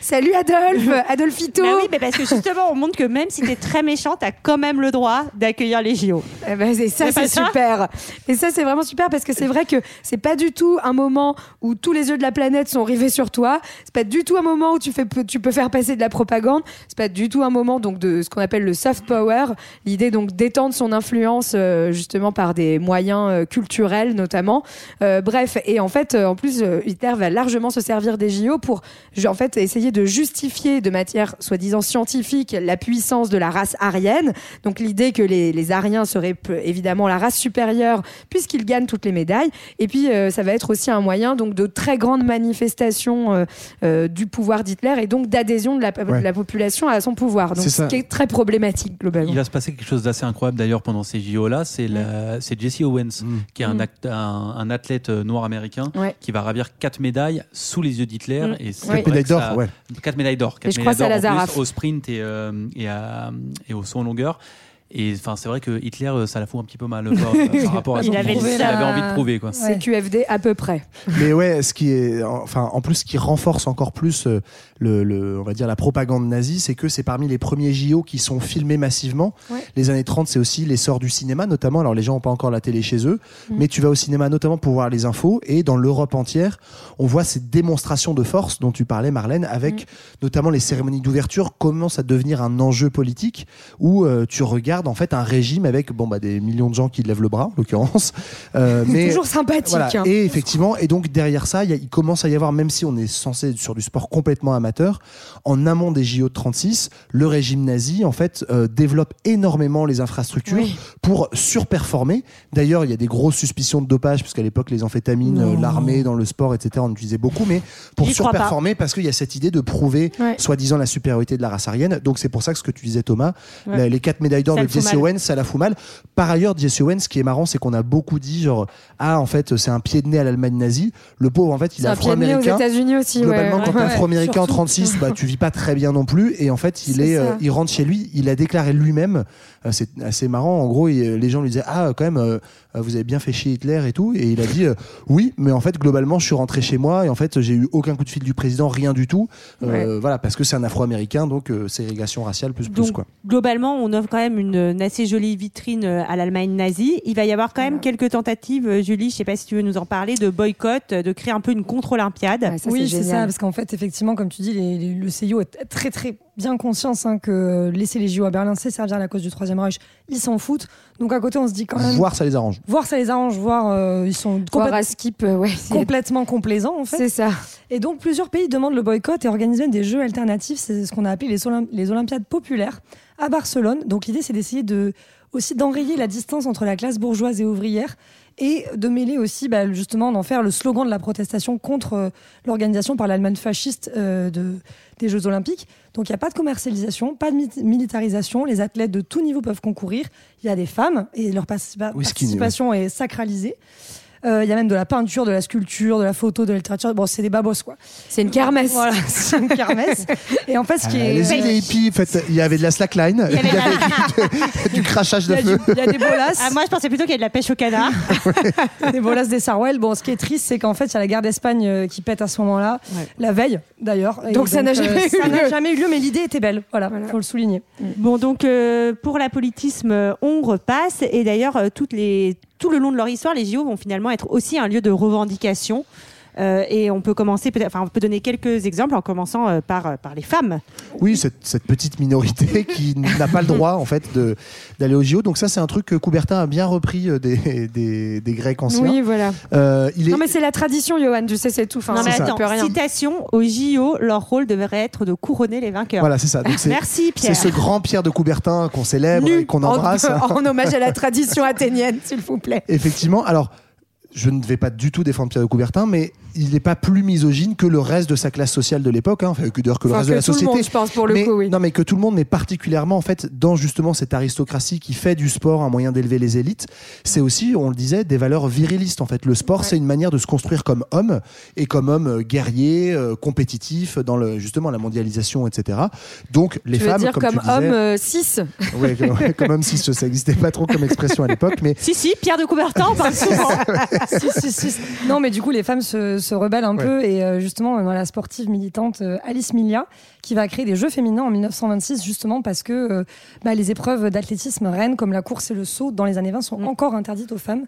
salut Adolphe, Adolphito Bah oui, mais parce que justement, on montre que même si t'es très méchant, t'as quand même le droit d'accueillir les JO. Eh ben, ça, C'est super. Et ça, c'est vraiment super parce que c'est vrai que c'est pas du tout un moment où tous les yeux de la planète sont rivés sur toi. C'est pas du tout un moment où tu, fais, tu peux faire passer de la propagande. C'est pas du tout un moment donc de ce qu'on appelle le soft power. L'idée donc d'étendre son influence euh, justement par des moyens euh, culturels notamment. Euh, bref, et en fait, euh, en plus, euh, Hitler va largement se servir des JO pour en fait essayer de justifier de matière soi-disant scientifique la puissance de la race aryenne. Donc l'idée que les, les Aryens seraient évidemment la race supérieure puisqu'ils gagnent toutes les médailles. Et puis euh, ça va être aussi un moyen donc de très grandes manifestations euh, euh, du pouvoir d'Hitler et donc d'adhésion de la, de Ouais. la population à son pouvoir. Donc C'est ce qui est très problématique globalement. Il va se passer quelque chose d'assez incroyable d'ailleurs pendant ces JO-là. C'est la- c'est Jesse Owens, Mm. qui est un, act- un- un athlète euh, noir américain, Ouais. qui va ravir quatre médailles sous les yeux d'Hitler. Mm. Et c'est médailles d'or, ça- ouais. Quatre médailles d'or. quatre je crois médailles d'or Au sprint et, euh, et, à- et au saut en longueur. Et enfin, c'est vrai que Hitler, euh, ça la fout un petit peu mal euh, par, par rapport à ce qu'il avait avait envie de prouver. Quoi. C'est QFD à peu près. Mais ouais, ce qui est, enfin, en plus, ce qui renforce encore plus euh, le, le- on va dire la propagande nazie, c'est que c'est parmi les premiers JO qui sont filmés massivement. Ouais. Les années 30, c'est aussi l'essor du cinéma, notamment. Alors les gens n'ont pas encore la télé chez eux, Mm. mais tu vas au cinéma notamment pour voir les infos. Et dans l'Europe entière, on voit ces démonstrations de force dont tu parlais, Marlène, avec Mm. notamment les cérémonies d'ouverture commencent à devenir un enjeu politique où euh, tu regardes en fait un régime avec bon bah des millions de gens qui lèvent le bras, en l'occurrence. Euh, mais Toujours sympathique. voilà. hein. Et effectivement, et donc derrière ça, il, commence à y avoir, même si on est censé être sur du sport complètement amateur, en amont des JO de 36, le régime nazi en fait euh, développe énormément les infrastructures Oui. pour surperformer. D'ailleurs, il y a des grosses suspicions de dopage, puisqu'à l'époque, les amphétamines, euh, l'armée, dans le sport, etc., on utilisait beaucoup, mais pour surperformer, parce qu'il y a cette idée de prouver, Ouais. soi-disant, la supériorité de la race aryenne. Donc c'est pour ça que ce que tu disais, Thomas, Ouais. les quatre médailles d'or de Jesse. Owens, ça la fout mal. Par ailleurs, Jesse Owens, ce qui est marrant, c'est qu'on a beaucoup dit, genre, ah, en fait, c'est un pied de nez à l'Allemagne nazie. Le pauvre, en fait, il est un nez aux afro-américain. États-Unis aussi. ouais. Globalement, quand t'es Ouais. afro-américain en Surtout. 36, bah, tu vis pas très bien non plus. Et en fait, il est, euh, il rentre chez lui. Il a déclaré lui-même. euh, c'est assez marrant. En gros, il- les gens lui disaient, ah, quand même, euh, euh, vous avez bien fait chier Hitler et tout. Et il a dit, euh, oui, mais en fait, globalement, je suis rentré chez moi et en fait, j'ai eu aucun coup de fil du président, rien du tout. Euh, Voilà, parce que c'est un afro-américain, donc euh, ségrégation raciale plus plus Donc, quoi. globalement, on offre quand même une, une assez jolie vitrine euh, à l'Allemagne nazie. Il va y avoir quand même quelques tentatives, euh, Julie, je sais pas si tu veux nous en parler, de boycott, euh, de créer un peu une contre-olympiade. Ouais, oui, c'est ça, parce qu'en fait, effectivement, comme tu dis, les- les- le CIO est très très bien conscience hein, que laisser les JO à Berlin, c'est servir à la cause du Troisième Reich. Ils s'en foutent. Donc à côté, on se dit quand même. Voir, ça les arrange. voir, ça les arrange, voir, euh, ils sont Voir complète- à skip, euh, ouais. complètement complaisants en fait. C'est ça. Et donc plusieurs pays demandent le boycott et organisent même des jeux alternatifs. C'est ce qu'on a appelé les, Olymp- les Olympiades populaires à Barcelone. Donc l'idée, c'est d'essayer de aussi d'enrayer la distance entre la classe bourgeoise et ouvrière et de mêler aussi bah, justement d'en faire le slogan de la protestation contre euh, l'organisation par l'Allemagne fasciste euh, de, des Jeux Olympiques. Donc il n'y a pas de commercialisation, pas de mi- militarisation, les athlètes de tout niveau peuvent concourir, il y a des femmes et leur participa- Oui, skinny, participation est sacralisée. Euh, Il y a même de la peinture, de la sculpture, de la photo, de la littérature. Bon, c'est des babos, quoi. C'est une kermesse. Voilà, c'est une kermesse. Et en fait, ce qui Euh, est. les hippies, en fait, il y avait de la slackline, il y avait, du, du crachage Il de y, a du- feu. il y a des bolasses. Ah, moi, je pensais plutôt qu'il y a de la pêche au canard. des bolasses des Sarwell. Bon, ce qui est triste, c'est qu'en fait, il y a la guerre d'Espagne euh, qui pète à ce moment-là, la veille d'ailleurs. Donc ça n'a jamais eu ça n'a lieu. jamais eu lieu, mais l'idée était belle. Voilà, faut le souligner. Bon, donc euh, pour l'apolitisme, euh, on repasse. Et d'ailleurs, euh, toutes les, tout le long de leur histoire, les JO vont finalement être aussi un lieu de revendication. Euh, et on peut commencer, enfin, on peut donner quelques exemples en commençant euh, par, euh, par les femmes. Oui, cette, cette petite minorité qui n'a pas le droit en fait d'aller au JO. Donc ça, c'est un truc que Coubertin a bien repris des, des, des Grecs anciens. Oui, voilà. Euh, il est... Non, mais c'est la tradition, Johan, tu sais, c'est tout. Enfin, non mais attends, rien. citation au JO, leur rôle devrait être de couronner les vainqueurs. Voilà, c'est ça. Donc Merci Pierre. C'est ce grand Pierre de Coubertin qu'on célèbre Nu, et qu'on en- embrasse. En, hommage à la tradition athénienne, s'il vous plaît. Effectivement. Alors, je ne vais pas du tout défendre Pierre de Coubertin, mais il n'est pas plus misogyne que le reste de sa classe sociale de l'époque, hein, enfin, que d'ailleurs que le Enfin, reste de que la tout le société. monde, je pense, pour le mais, coup, oui. Non, mais que tout le monde, mais particulièrement en fait dans justement cette aristocratie qui fait du sport un moyen d'élever les élites. C'est aussi, on le disait, des valeurs virilistes. En fait, le sport, c'est une manière de se construire comme homme et comme homme euh, guerrier, euh, compétitif dans le justement la mondialisation, etc. Donc les tu veux femmes, dire comme, comme tu disais, homme euh, 6 Ouais, comme, ouais, comme homme cis, ça n'existait pas trop comme expression à l'époque, mais Si, si, Pierre de Coubertin parle souvent. Si, si, si. Non, mais du coup, les femmes se, se rebellent un Ouais. peu. Et euh, justement, dans la sportive militante euh, Alice Milia, qui va créer des Jeux féminins en 1926, justement parce que euh, bah, les épreuves d'athlétisme reines, comme la course et le saut, dans les années 20, sont encore interdites aux femmes.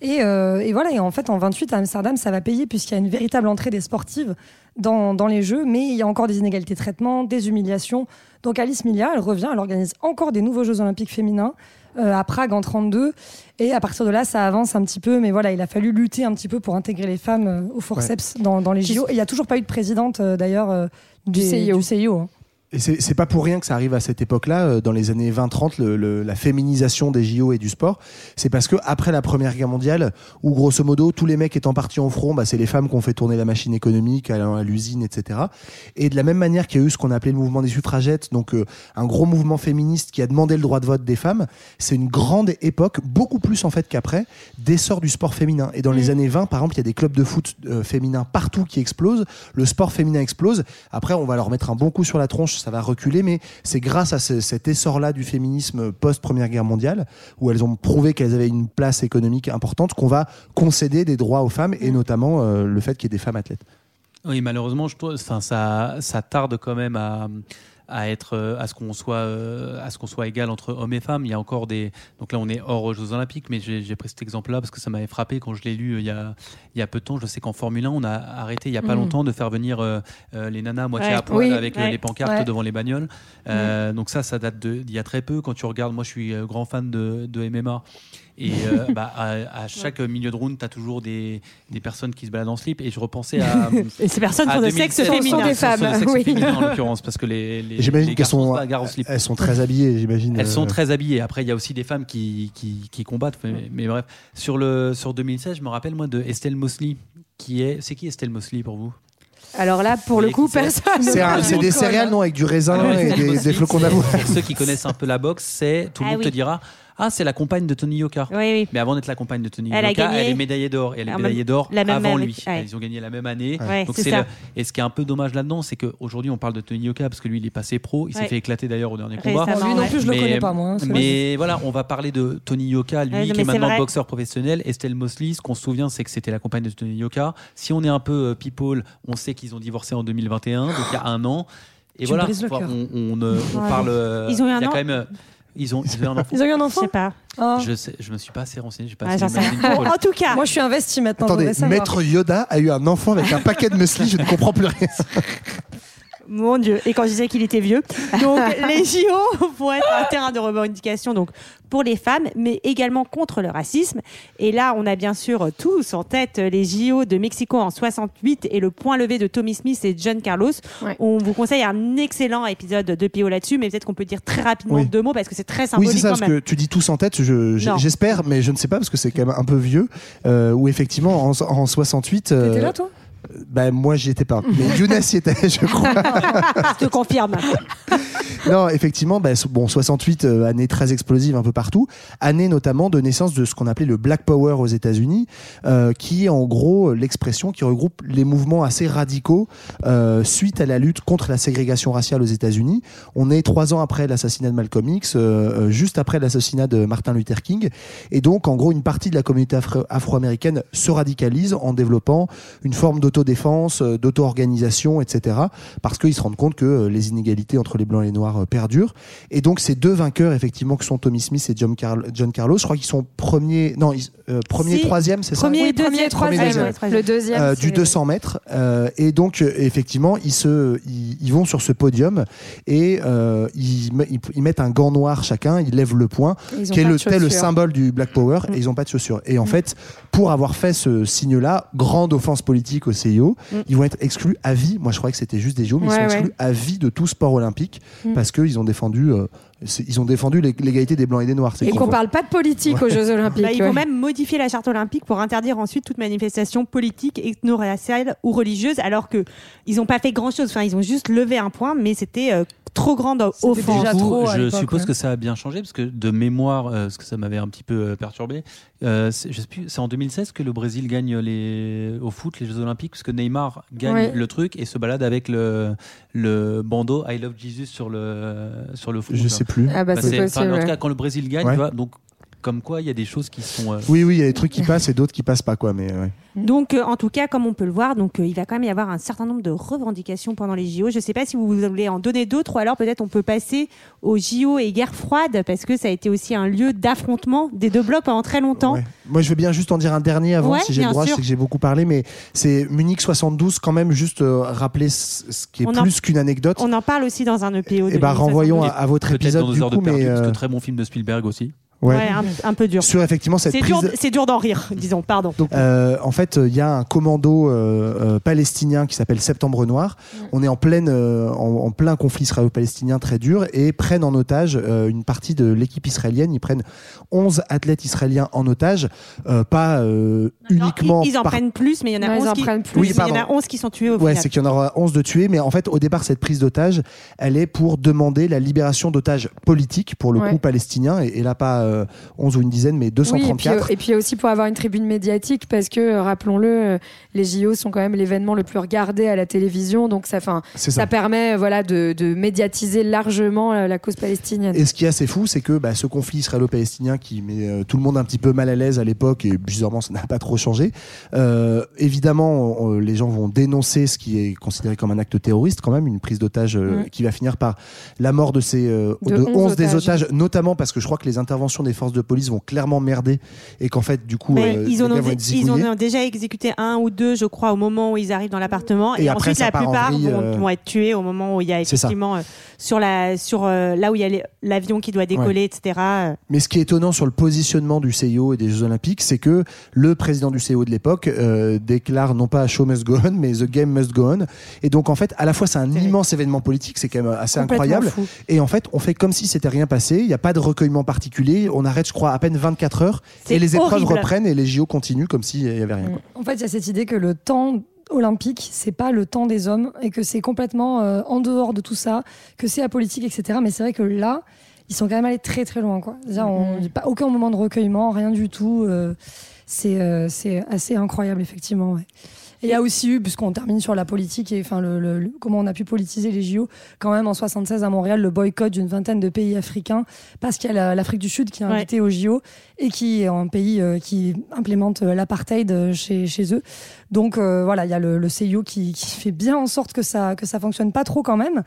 Et, euh, et voilà, et en fait, en 28, à Amsterdam, ça va payer, puisqu'il y a une véritable entrée des sportives dans, dans les Jeux, mais il y a encore des inégalités de traitement, des humiliations. Donc Alice Milia, elle revient, elle organise encore des nouveaux Jeux olympiques féminins à Prague en 32. Et à partir de là, ça avance un petit peu. Mais voilà, il a fallu lutter un petit peu pour intégrer les femmes euh, au forceps dans, dans les JO. Et il n'y a toujours pas eu de présidente, euh, d'ailleurs, euh, Du CIO. Du CIO hein. Et c'est pas pour rien que ça arrive à cette époque-là, euh, dans les années 20-30, le- le- la féminisation des JO et du sport. C'est parce que après la Première Guerre mondiale, où grosso modo tous les mecs étant partis au front, bah, c'est les femmes qui ont fait tourner la machine économique, allant à l'usine, etc. Et de la même manière qu'il y a eu ce qu'on appelait le mouvement des suffragettes, donc euh, un gros mouvement féministe qui a demandé le droit de vote des femmes, c'est une grande époque, beaucoup plus en fait qu'après, d'essor du sport féminin. Et dans les années 20, par exemple, il y a des clubs de foot euh, féminins partout qui explosent, le sport féminin explose. Après, on va leur mettre un bon coup sur la tronche, ça va reculer, mais c'est grâce à ce- cet essor-là du féminisme post-première guerre mondiale, où elles ont prouvé qu'elles avaient une place économique importante, qu'on va concéder des droits aux femmes, et notamment euh, le fait qu'il y ait des femmes athlètes. Oui, malheureusement, je ça, ça tarde quand même à, à être, euh, à ce qu'on soit, euh, à ce qu'on soit égal entre hommes et femmes. Il y a encore des, donc là, on est hors Jeux Olympiques, mais j'ai pris cet exemple-là parce que ça m'avait frappé quand je l'ai lu euh, il y a, il y a peu de temps. Je sais qu'en Formule 1, on a arrêté il y a pas Mhm. longtemps de faire venir euh, les nanas à moitié Ouais. à poil Oui, avec ouais. les pancartes Ouais. devant les bagnoles. Euh, Donc ça, ça date d'il y a très peu. Quand tu regardes, moi, je suis grand fan de, de MMA. Et euh, bah, à, à chaque milieu de round, tu as toujours des, des personnes qui se baladent en slip. Et je repensais à. Et ces personnes à sont de 2016, sexe féminin. Sont des femmes, sont de sexe oui. féminin, en l'occurrence, parce que les, J'imagine les qu'elles sont, elles sont très habillées, j'imagine. Elles sont euh, très habillées. Après, il y a aussi des femmes qui, qui, qui combattent. Mais, mais bref, sur, le, sur 2016, je me rappelle, moi, de Estelle Mosley. Qui est, c'est qui Estelle Mosley pour vous? Alors là, pour le coup, personne. C'est un- ne c'est des céréales, non, avec du raisin Alors, et des, flocons d'avoine. Pour ceux qui connaissent un peu la boxe, c'est tout le Ah monde te dira Ah, c'est la compagne de Tony Yoka. Oui, oui. Mais avant d'être la compagne de Tony Elle a Yoka, gagné- elle est médaillée d'or. Et elle est Ah, médaillée d'or avant lui. Ouais. Ils ont gagné la même année. Ouais, Donc c'est le- Et ce qui est un peu dommage là-dedans, c'est qu'aujourd'hui, on parle de Tony Yoka parce que lui, il est passé pro. Il s'est Ouais. fait éclater d'ailleurs au dernier combat. Lui non plus, je le Mais- connais pas, moi. hein. Mais voilà, on va parler de Tony Yoka, lui qui est maintenant vrai. boxeur professionnel. Estelle Mosley, ce qu'on se souvient, c'est que c'était la compagne de Tony Yoka. Si on est un peu euh, people, on sait qu'ils ont divorcé en 2021, donc il y a un an. Et Tu voilà, brises le on, cœur. on, on, euh, on Ouais. parle. euh, Ils ont eu un il y a an quand même. Ils ont, ils ont eu un enfant. Ils ont eu un Je enfant sais pas. Ah. Je, sais, je me suis pas assez renseigné, j'ai pas Ah, assez j'en sais rien. Bon, en tout cas, Moi, je suis investi maintenant. je Attendez. Maître Yoda a eu un enfant avec un paquet de muesli, je ne comprends plus rien. Mon Dieu. Et quand je disais qu'il était vieux. Donc, les JO vont être un terrain de revendication donc, pour les femmes, mais également contre le racisme. Et là, on a bien sûr tous en tête les JO de Mexico en 68 et le point levé de Tommy Smith et John Carlos. Ouais. On vous conseille un excellent épisode de PO là-dessus, mais peut-être qu'on peut dire très rapidement Oui. deux mots parce que c'est très Oui, symbolique c'est ça, quand parce même. que tu dis tous en tête, je- j'espère, mais je ne sais pas, parce que c'est quand même un peu vieux, euh, où effectivement, en, en 68... euh, T'étais là, toi? Bah, moi, j'y étais pas. Mais Younes y était, je crois. Je te confirme. non, effectivement, so- bon, 68, euh, année très explosive un peu partout. Année notamment de naissance de ce qu'on appelait le Black Power aux États-Unis, euh, qui est en gros l'expression qui regroupe les mouvements assez radicaux euh, suite à la lutte contre la ségrégation raciale aux États-Unis. On est trois ans après l'assassinat de Malcolm X, juste après l'assassinat de Martin Luther King. Et donc, en gros, une partie de la communauté afro- afro-américaine se radicalise en développant une forme d'autodéfense, euh, d'auto-organisation, etc. Parce qu'ils se rendent compte que euh, les inégalités entre les blancs et les noirs euh, perdure. Et donc ces deux vainqueurs, effectivement, que sont Tommy Smith et John, Carl- John Carlos, je crois qu'ils sont premiers, non, ils- euh, premier, Si. troisième, c'est ça Premier, Oui, deuxième, premier, troisième. troisième. ouais, troisième. Le deuxième. Euh, du 200 mètres euh, et donc effectivement ils se ils, ils vont sur ce podium et euh, ils, me- ils, ils mettent un gant noir chacun ils lèvent le poing qui est le, symbole du Black Power Mm. et ils ont pas de chaussures et en fait pour avoir fait ce signe là grande offense politique au CIO Mm. ils vont être exclus à vie moi je croyais que c'était juste des JO mais ils sont ouais. exclus à vie de tout sport olympique Mm. parce qu'ils ont défendu euh, ils ont défendu l'ég- l'égalité des blancs et des noirs Et qu'on parle pas de politique aux Jeux Olympiques. Bah, ils ouais. vont même modifier la charte olympique pour interdire ensuite toute manifestation politique, ethno-raciale ou religieuse, alors que ils n'ont pas fait grand-chose. Enfin, ils ont juste levé un point, mais c'était euh, trop grande offense. déjà trop je suppose ouais. que ça a bien changé parce que de mémoire, euh, parce que ça m'avait un petit peu euh, perturbé. euh, c'est- en 2016 que le Brésil gagne les au foot les Jeux Olympiques parce que Neymar gagne Ouais. le truc et se balade avec le le bandeau I Love Jesus sur le sur le foot. je sais plus Ah bah, Bah, c'est possible. en tout ouais. cas, quand le Brésil gagne, Ouais. tu vois, donc comme quoi il y a des choses qui sont. euh, oui oui il y a des trucs qui passent et d'autres qui passent pas quoi mais ouais. Donc, euh, en tout cas, comme on peut le voir, donc euh, il va quand même y avoir un certain nombre de revendications pendant les JO. Je ne sais pas si vous voulez en donner d'autres, ou alors peut-être on peut passer aux JO et guerre froide, parce que ça a été aussi un lieu d'affrontement des deux blocs pendant très longtemps. Ouais. Moi, je veux bien juste en dire un dernier avant, Ouais, si j'ai le droit. Sais que j'ai beaucoup parlé, mais c'est Munich 72, quand même, juste euh, rappeler ce, qui est On en- plus qu'une anecdote. On en parle aussi dans un EPO. Et bah, 2072. renvoyons à, à votre épisode du de coup, perdu, mais parce que très bon film de Spielberg aussi. Ouais. Ouais, un, un peu dur. sur effectivement cette C'est prise. dur, c'est dur d'en rire, disons, pardon. Euh, en fait, il y a un commando euh, euh, palestinien qui s'appelle Septembre Noir. On est en, pleine, euh, en, en plein conflit israélo-palestinien très dur et prennent en otage euh, une partie de l'équipe israélienne. Ils prennent 11 athlètes israéliens en otage, euh, pas euh, uniquement. ils, ils en par- prennent plus, mais il y en a Ouais, ils 11 en qui, prennent plus. Oui, mais il y en a pardon. 11 qui sont tués au Ouais, final. c'est qu'il y en aura 11 de tués, mais en fait, au départ, cette prise d'otage, elle est pour demander la libération d'otages politiques, pour le Ouais. coup palestinien, et, et là, pas euh, 11 ou une dizaine, mais Oui, et 234. puis, et puis aussi pour avoir une tribune médiatique, parce que, euh, rappelons-le, euh, les JO sont quand même l'événement le plus regardé à la télévision, donc ça, fin, ça. ça. permet euh, voilà, de, de médiatiser largement euh, la cause palestinienne. Et ce qui est assez fou, c'est que bah, ce conflit israélo-palestinien qui met euh, tout le monde un petit peu mal à l'aise à l'époque, et bizarrement ça n'a pas trop changé, euh, évidemment on- les gens vont dénoncer ce qui est considéré comme un acte terroriste quand même, une prise d'otage euh, Mm. qui va finir par la mort de ces euh, De de 11 11 des otages, notamment parce que je crois que les interventions des forces de police vont clairement merder et qu'en fait du coup euh, ils, en ont, ils en déjà exécuté un ou deux, je crois, au moment où ils arrivent dans l'appartement. Et Et, après, ensuite, la en plupart vrille, vont, euh, vont être tués au moment où il y a effectivement euh, sur la, sur euh, là où il y a l'avion qui doit décoller, etc. Mais ce qui est étonnant sur le positionnement du CIO et des Jeux Olympiques, c'est que le président du CIO de l'époque déclare non pas Show must go on, mais The Game must go on. Et donc en fait, à la fois c'est un immense événement politique, c'est quand même assez incroyable. fou. Et en fait, on fait comme si c'était rien passé. Il n'y a pas de recueillement particulier. On arrête, je crois, à peine 24 heures et les épreuves horrible. reprennent et les JO continuent comme s'il n'y avait rien. quoi. En fait, il y a cette idée que le temps olympique, c'est pas le temps des hommes et que c'est complètement euh, en dehors de tout ça, que c'est apolitique, etc. Mais c'est vrai que là, ils sont quand même allés très très loin. Quoi. On a pas aucun moment de recueillement, rien du tout. euh, c'est euh, c'est assez incroyable, effectivement. ouais. Et il y a aussi eu, puisqu'on termine sur la politique et enfin le, le- le- comment on a pu politiser les JO, quand même en 76 à Montréal, le boycott d'une vingtaine de pays africains, parce qu'il y a la- l'Afrique du Sud qui est Ouais. invitée aux JO et qui est un pays euh, qui implémente euh, l'apartheid euh, chez, chez eux. Donc euh, voilà, il y a le, le CIO qui, qui fait bien en sorte que ça que ça fonctionne pas trop quand même,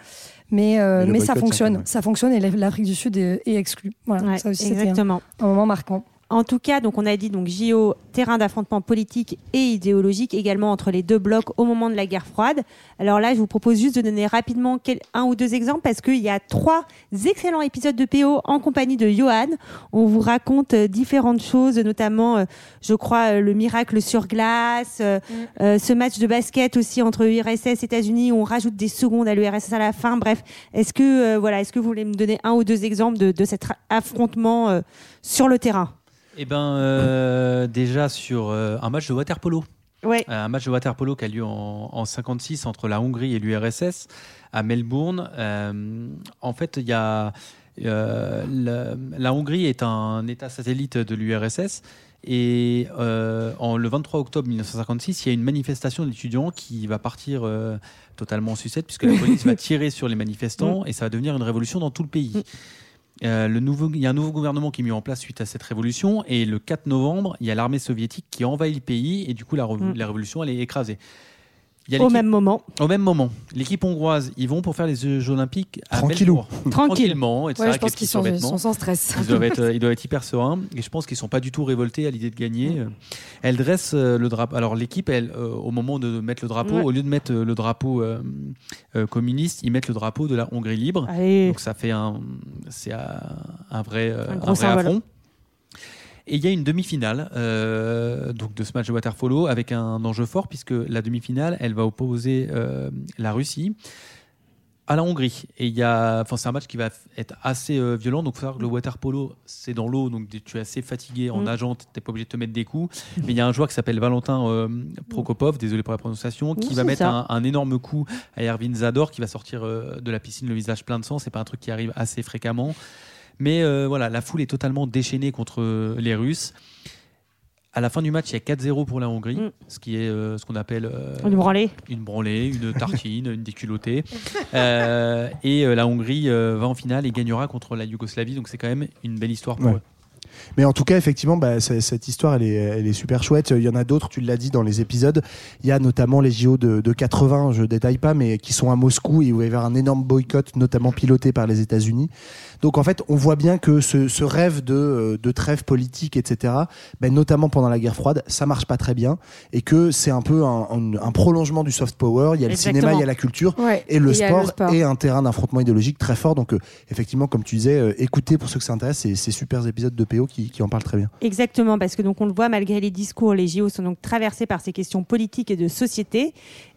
mais euh, Mais ça fonctionne, ça, fonctionne et l'Afrique du Sud est, est exclue. Voilà, ouais, ça aussi un, exactement. un moment marquant. En tout cas, donc on a dit donc JO, terrain d'affrontement politique et idéologique également entre les deux blocs au moment de la guerre froide. Alors là, je vous propose juste de donner rapidement quel- un ou deux exemples parce qu'il y a trois excellents épisodes de PO en compagnie de Johan. On vous raconte euh, différentes choses, notamment, euh, je crois, euh, le miracle sur glace, euh, ce match de basket aussi entre URSS et États-Unis où on rajoute des secondes à l'URSS à la fin. Bref, est-ce que voilà, est-ce que vous voulez me donner un ou deux exemples de, de cet affrontement sur le terrain? Eh ben, euh, déjà sur euh, un match de waterpolo. Ouais. Un match de waterpolo qui a lieu en, en 56 entre la Hongrie et l'URSS à Melbourne. Euh, en fait, il y a euh, la, la Hongrie est un État satellite de l'URSS. Et euh, en, le 23 octobre 1956, il y a une manifestation d'étudiants qui va partir euh, totalement en sucette, puisque la police va tirer sur les manifestants et ça va devenir une révolution dans tout le pays. Euh, le nouveau, il y a un nouveau gouvernement qui est mis en place suite à cette révolution et le 4 novembre, il y a l'armée soviétique qui envahit le pays et du coup la, Mm. la révolution elle est écrasée. Il y a Au même moment. Au même moment. L'équipe hongroise, ils vont pour faire les Jeux olympiques à Tranquillou. Tranquillement, etc. Ouais, je pense qu'ils sont, ils survêtements. sont sans stress. Ils doivent, être, ils doivent être hyper sereins et je pense qu'ils sont pas du tout révoltés à l'idée de gagner. Elle dresse euh, le drapeau. Alors l'équipe, elle, euh, au moment de mettre le drapeau, Ouais. au lieu de mettre euh, le drapeau euh, euh, communiste, ils mettent le drapeau de la Hongrie libre. Allez. Donc ça fait un, c'est un, vrai, euh, Un un vrai affront. Et il y a une demi-finale euh, donc de ce match de water polo avec un enjeu fort puisque la demi-finale, elle va opposer euh, la Russie à la Hongrie. Et il y a, enfin, c'est un match qui va être assez euh, violent. Donc, il faut savoir que le water polo, c'est dans l'eau, donc tu es assez fatigué en Mm. nageant, tu n'es pas obligé de te mettre des coups. Mais il y a un joueur qui s'appelle Valentin euh, Prokopov, désolé pour la prononciation, qui Oui, va mettre un, un énorme coup à Erwin Zador, qui va sortir euh, de la piscine le visage plein de sang. C'est pas un truc qui arrive assez fréquemment. Mais euh, voilà, la foule est totalement déchaînée contre euh, les Russes. À la fin du match, il y a 4-0 pour la Hongrie, Mm. ce qui est euh, ce qu'on appelle euh, Une branlée. une branlée, une tartine, une déculottée. Euh, et euh, la Hongrie euh, va en finale et gagnera contre la Yougoslavie. Donc c'est quand même une belle histoire pour Ouais. eux. Mais en tout cas, effectivement, bah, cette histoire, elle est, elle est super chouette. Il y en a d'autres, tu l'as dit dans les épisodes. Il y a notamment les JO de, de 80, je détaille pas, mais qui sont à Moscou et où il va y avoir un énorme boycott, notamment piloté par les États-Unis. Donc en fait, on voit bien que ce, ce rêve de, euh, de trêve politique, etc., ben, notamment pendant la guerre froide, ça marche pas très bien et que c'est un peu un, un- un prolongement du soft power. Il y a le cinéma, il y a la culture Ouais. et le sport, le sport. est un terrain d'affrontement idéologique très fort. Donc, euh, effectivement, comme tu disais, euh, écoutez pour ceux que ça intéresse ces, ces super épisodes de PO qui, en parlent très bien. Exactement, parce que donc on le voit, malgré les discours, les JO sont donc traversés par ces questions politiques et de société.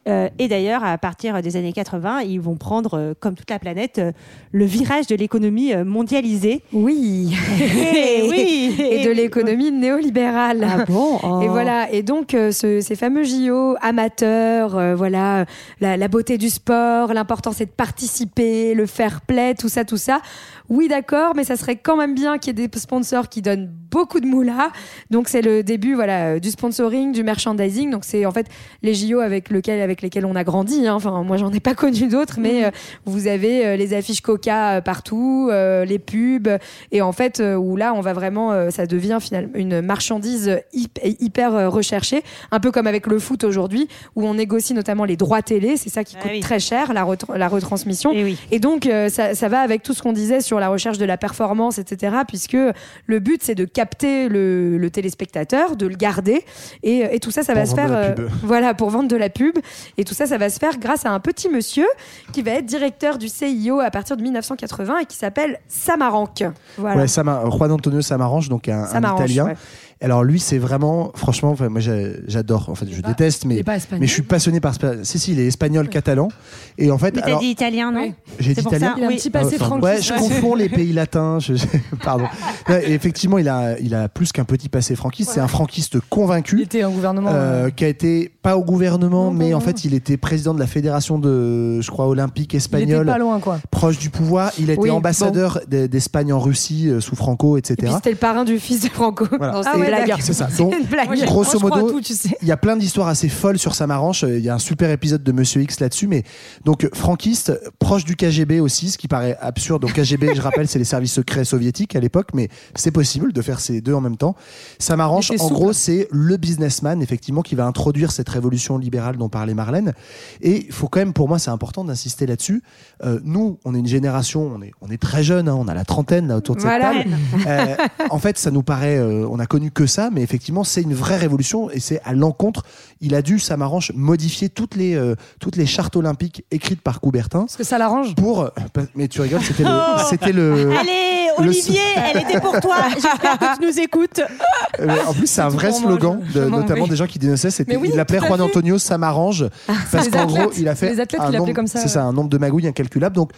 Euh, et d'ailleurs, à partir des années 80, ils vont prendre, euh, comme toute la planète, euh, le virage de l'économie mondialisée. Oui. Eh oui. Et de l'économie néolibérale. Ah bon Oh. Et voilà. Et donc, ce- ces fameux JO amateurs, voilà, la, la beauté du sport, l'important c'est de participer, le fair play, tout ça, tout ça. Oui, d'accord, mais ça serait quand même bien qu'il y ait des sponsors qui donnent beaucoup de moula. Donc, c'est le début, voilà, du sponsoring, du merchandising. Donc, c'est en fait les JO avec, lequel, avec lesquels on a grandi. hein. Enfin, moi, j'en ai pas connu d'autres, mais euh, vous avez euh, les affiches Coca euh, partout, euh, les pubs, et en fait, euh, où là, on va vraiment, euh, ça devient finalement une marchandise hyp- hyper recherchée, un peu comme avec le foot aujourd'hui, où on négocie notamment les droits télé, c'est ça qui Ah coûte oui. très cher, la, retr- la retransmission. Eh oui. Et donc, euh, ça, ça va avec tout ce qu'on disait sur la recherche de la performance, etc., puisque le but, c'est de capter le, le téléspectateur, de le garder, et, et tout ça, ça Pour va se faire, euh, voilà, pour vendre de la pub, et tout ça, ça va se faire grâce à un petit monsieur qui va être directeur du CIO à partir de 1980 et qui s'appelle Samaranch. Voilà. Ouais, Juan Antonio Samaranch, donc un, Italien. ouais. Alors lui, c'est vraiment, franchement, enfin, moi j'a- j'adore. En fait, je déteste, il mais je suis passionné par. Si, si, il est espagnol, catalan, et en fait, Mais t'as dit italien, non j'ai dit italien. ça Il a un petit passé Enfin, franquiste. ouais, je confonds les pays latins. je- Pardon. Ouais, et effectivement, il a, il a plus qu'un petit passé franquiste. C'est un franquiste Il convaincu. était en gouvernement. euh, euh, qui a été pas au gouvernement, Non, mais en fait, il était président de la fédération de, je crois, olympique il était espagnole, pas loin, quoi. proche du pouvoir. Il a été Oui, ambassadeur d'E- d'Espagne en Russie euh, sous Franco, Et etc. c'était le parrain du fils de Franco. Voilà. Non, Et- c'est une blague. C'est ça. Donc, C'est. Moi, j'ai- grosso moi, je crois modo, à tout, tu sais. il y a plein d'histoires assez folles sur Samaranch. Euh, Il y a un super épisode de Monsieur X là-dessus. Mais donc, franquiste, proche du KGB aussi, ce qui paraît absurde. Donc, KGB, je rappelle, c'est les services secrets soviétiques à l'époque, mais c'est possible de faire ces deux en même temps. Samaranch, Il était en souple. gros, c'est le businessman, effectivement, qui va introduire cette révolution libérale dont parlait Marlène. Et il faut quand même, pour moi, c'est important d'insister là-dessus. Euh, nous, on est une génération, on est, on est très jeune, hein, on a la trentaine là autour de cette Voilà. table. Euh, en fait, ça nous paraît, euh, on a connu que ça, mais effectivement, c'est une vraie révolution et c'est à l'encontre. Il a dû, Samaranch, modifier toutes les, euh, toutes les chartes olympiques écrites par Coubertin Parce que ça l'arrange. pour. Mais tu rigoles, c'était le, Oh. c'était le. Allez, le- Olivier, elle était pour toi. J'espère que tu nous écoutes. Euh, en plus, c'est un vrai slogan, de- notamment vais. des gens qui dénonçaient. C'était, oui, il Juan. Antonio Samarange parce les qu'en athlètes. gros, il a fait Les athlètes nombre, comme ça, c'est ça, un nombre de magouilles incalculable. Donc,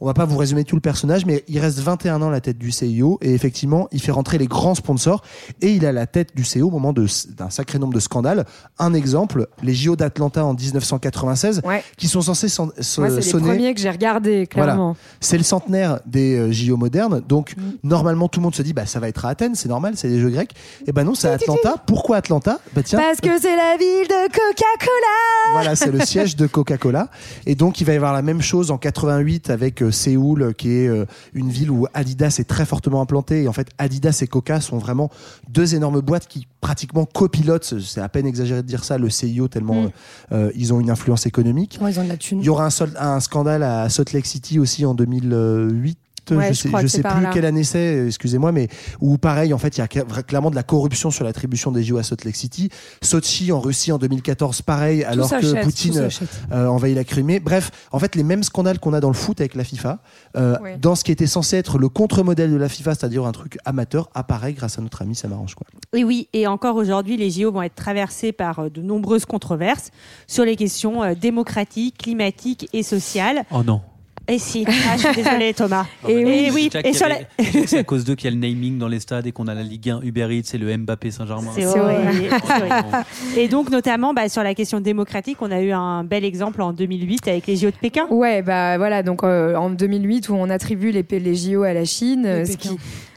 on va pas vous résumer tout le personnage, mais il reste 21 ans à la tête du CIO et effectivement, il fait rentrer les grands sponsors et il à la tête du CIO au moment de, d'un sacré nombre de scandales. Un exemple, les JO d'Atlanta en 1996, Ouais. qui sont censés son- so- Moi, c'est les sonner premiers que j'ai regardés, clairement. c'est le centenaire des euh, JO modernes, donc Mm. normalement tout le monde se dit bah ça va être à Athènes, c'est normal, c'est les Jeux grecs. Et ben non, c'est à Atlanta. Pourquoi Atlanta? Bah tiens, Parce que c'est la ville de Coca-Cola voilà, c'est le siège de Coca-Cola. Et donc il va y avoir la même chose en 88 avec euh, euh, Séoul, qui est euh, une ville où Adidas est très fortement implanté. Et en fait, Adidas et Coca sont vraiment deux énormes boîtes qui pratiquement copilotent, c'est à peine exagéré de dire ça, le CIO, tellement Mm. euh, ils ont une influence économique. Ouais, ils ont de la thune. Il y aura un, sol- un scandale à Salt Lake City aussi en 2008. Ouais, je je sais, je que c'est sais plus là. quelle année c'est, excusez-moi, mais où pareil, en fait, il y a cla- clairement de la corruption sur l'attribution des JO à Salt Lake City. Sochi en Russie en 2014, pareil, alors que Poutine euh, envahit la Crimée. Bref, en fait, les mêmes scandales qu'on a dans le foot avec la FIFA, euh, Ouais. dans ce qui était censé être le contre-modèle de la FIFA, c'est-à-dire un truc amateur, apparaît grâce à notre ami, ça m'arrange quoi. Et oui, et encore aujourd'hui, les JO vont être traversés par euh, de nombreuses controverses sur les questions euh, démocratiques, climatiques et sociales. Oh non. Et si, ah, je suis désolée Thomas. Et Et oui, Jack, et sur la... avait- C'est à cause d'eux qu'il y a le naming dans les stades et qu'on a la Ligue 1 Uber Eats et le Mbappé Saint-Germain. C'est horrible. Et donc, notamment, bah, sur la question démocratique, on a eu un bel exemple en 2008 avec les JO de Pékin. Ouais, bah voilà, donc euh, en 2008 où on attribue les, les JO à la Chine, ce qui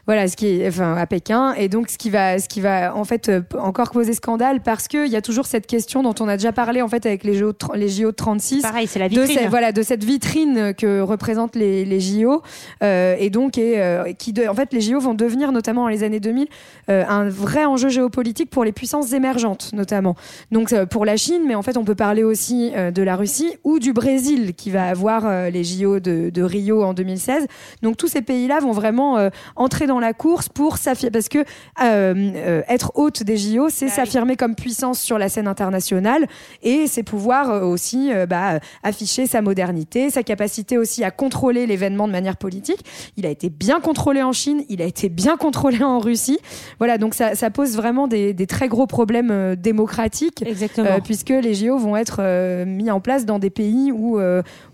voilà, ce qui est enfin à Pékin. Et donc ce qui va ce qui va en fait euh, encore causer scandale parce que il y a toujours cette question dont on a déjà parlé en fait avec les JO de les JO de 36 Pareil, c'est la de vitrine. cette, voilà de cette vitrine que représentent les, les JO euh, et donc et, euh, qui de- en fait les JO vont devenir notamment dans les années 2000 euh, un vrai enjeu géopolitique pour les puissances émergentes notamment. Donc pour la Chine mais en fait on peut parler aussi de la Russie ou du Brésil qui va avoir les JO de, de Rio en 2016 donc tous ces pays là vont vraiment entrer dans la course pour s'affirmer parce que euh, euh, être hôte des JO c'est s'affirmer comme puissance sur la scène internationale et c'est pouvoir euh, aussi euh, bah, afficher sa modernité, sa capacité aussi à contrôler l'événement de manière politique. Il a été bien contrôlé en Chine, il a été bien contrôlé en Russie. Voilà, donc ça, ça pose vraiment des, des très gros problèmes démocratiques, Exactement. puisque les JO vont être mis en place dans des pays où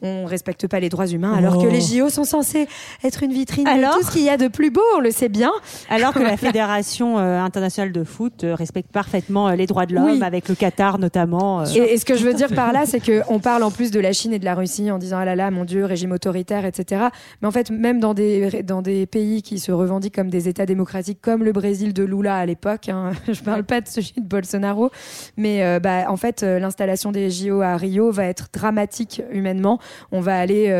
on respecte pas les droits humains, alors Oh. que les JO sont censés être une vitrine Alors de tout ce qu'il y a de plus beau, on le sait bien. Alors que la. Fédération euh, internationale de foot euh, respecte parfaitement euh, les droits de l'homme, Oui. avec le Qatar notamment. Et, et ce que je veux dire par là, c'est qu'on parle en plus de la Chine et de la Russie en disant ah là là, mon Dieu, régime autoritaire, etc. Mais en fait, même dans des, dans des pays qui se revendiquent comme des États démocratiques, comme le Brésil de Lula à l'époque, hein, je parle pas de celui de Bolsonaro, mais bah, en fait, l'installation des JO à Rio va être dramatique humainement. On va aller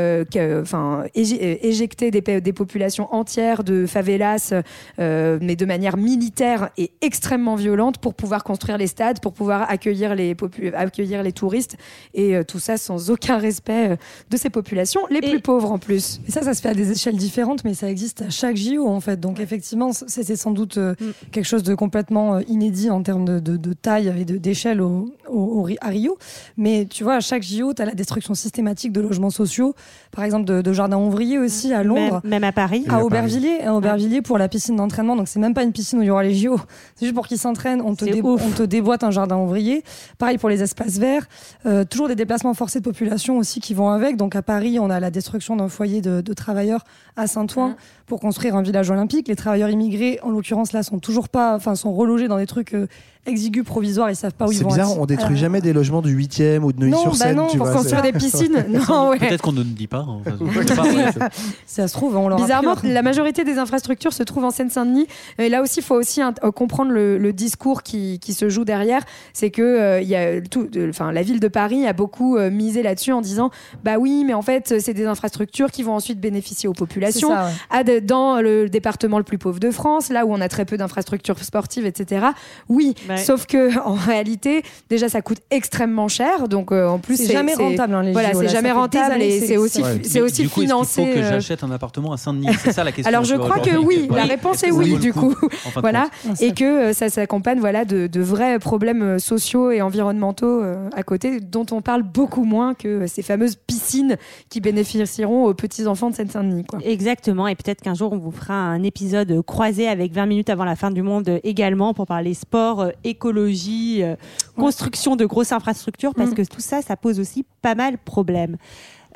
enfin, éje- éjecter des, des populations entières de favelas, euh, mais de manière militaire et extrêmement violente pour pouvoir construire les stades, pour pouvoir accueillir les, popu- accueillir les touristes et euh, tout ça sans aucun respect euh, de ces populations, les plus pauvres en plus. Et ça, ça se fait à des échelles différentes, mais ça existe à chaque JO en fait. Donc effectivement, c'était sans doute euh, quelque chose de complètement inédit en termes de, de- de taille et de- d'échelle au, au- au Ri- à Rio. Mais tu vois, à chaque JO, tu as la destruction systématique de logements sociaux, par exemple de, de jardins ouvriers aussi à Londres. Même, même à Paris. À Aubervilliers, à Aubervilliers pour la piscine d'entraînement. Donc c'est même pas une piscine où il y aura les JO. C'est juste pour qu'ils s'entraînent. On te, C'est dé- ouf. on te déboîte un jardin ouvrier. Pareil pour les espaces verts. Euh, toujours des déplacements forcés de population aussi qui vont avec. Donc à Paris, on a la destruction d'un foyer de, de travailleurs à Saint-Ouen pour construire un village olympique. Les travailleurs immigrés, en l'occurrence là, sont toujours pas, enfin sont relogés dans des trucs euh, exigus provisoires. Ils savent pas où ils C'est vont. bizarre, être. on détruit Euh, jamais des logements du 8e ou de Neuilly-sur-Seine. Non, bah non, tu pour construire c'est- des piscines. Non, ouais. Peut-être qu'on ne dit pas. hein. Ouais, c'est- ça se trouve, on leur a Bizarrement, la majorité des infrastructures se trouve en Seine-Saint-Denis. Et là aussi, il faut aussi euh, comprendre le, le discours qui, qui se joue derrière. C'est que euh, il y a tout, de- enfin, la ville de Paris a beaucoup euh, misé là-dessus en disant, bah oui, mais en fait, c'est des infrastructures qui vont ensuite bénéficier aux populations. C'est ça, ouais. À de- dans le département le plus pauvre de France, là où on a très peu d'infrastructures sportives, etc. Oui, Ouais. sauf que en réalité, déjà, ça coûte extrêmement cher. Donc, euh, en plus, C'est jamais rentable, hein, les Voilà, c'est jamais rentable années et c'est aussi, Ouais. c'est aussi du coup, financé. Est-ce qu'il faut que euh, j'achète un appartement à Saint-Denis C'est ça la question. alors je crois que oui, la réponse est oui du coup. en fin de voilà, compte et que euh, ça s'accompagne voilà de, de vrais problèmes sociaux et environnementaux euh, à côté, dont on parle beaucoup moins que ces fameuses piscines qui bénéficieront aux petits enfants de Seine-Saint-Denis. Exactement, et peut-être qu'un jour on vous fera un épisode croisé avec 20 minutes avant la fin du monde également pour parler sport, euh, écologie, euh, construction de grosses infrastructures, parce Mm. que tout ça, ça pose aussi pas mal de problèmes.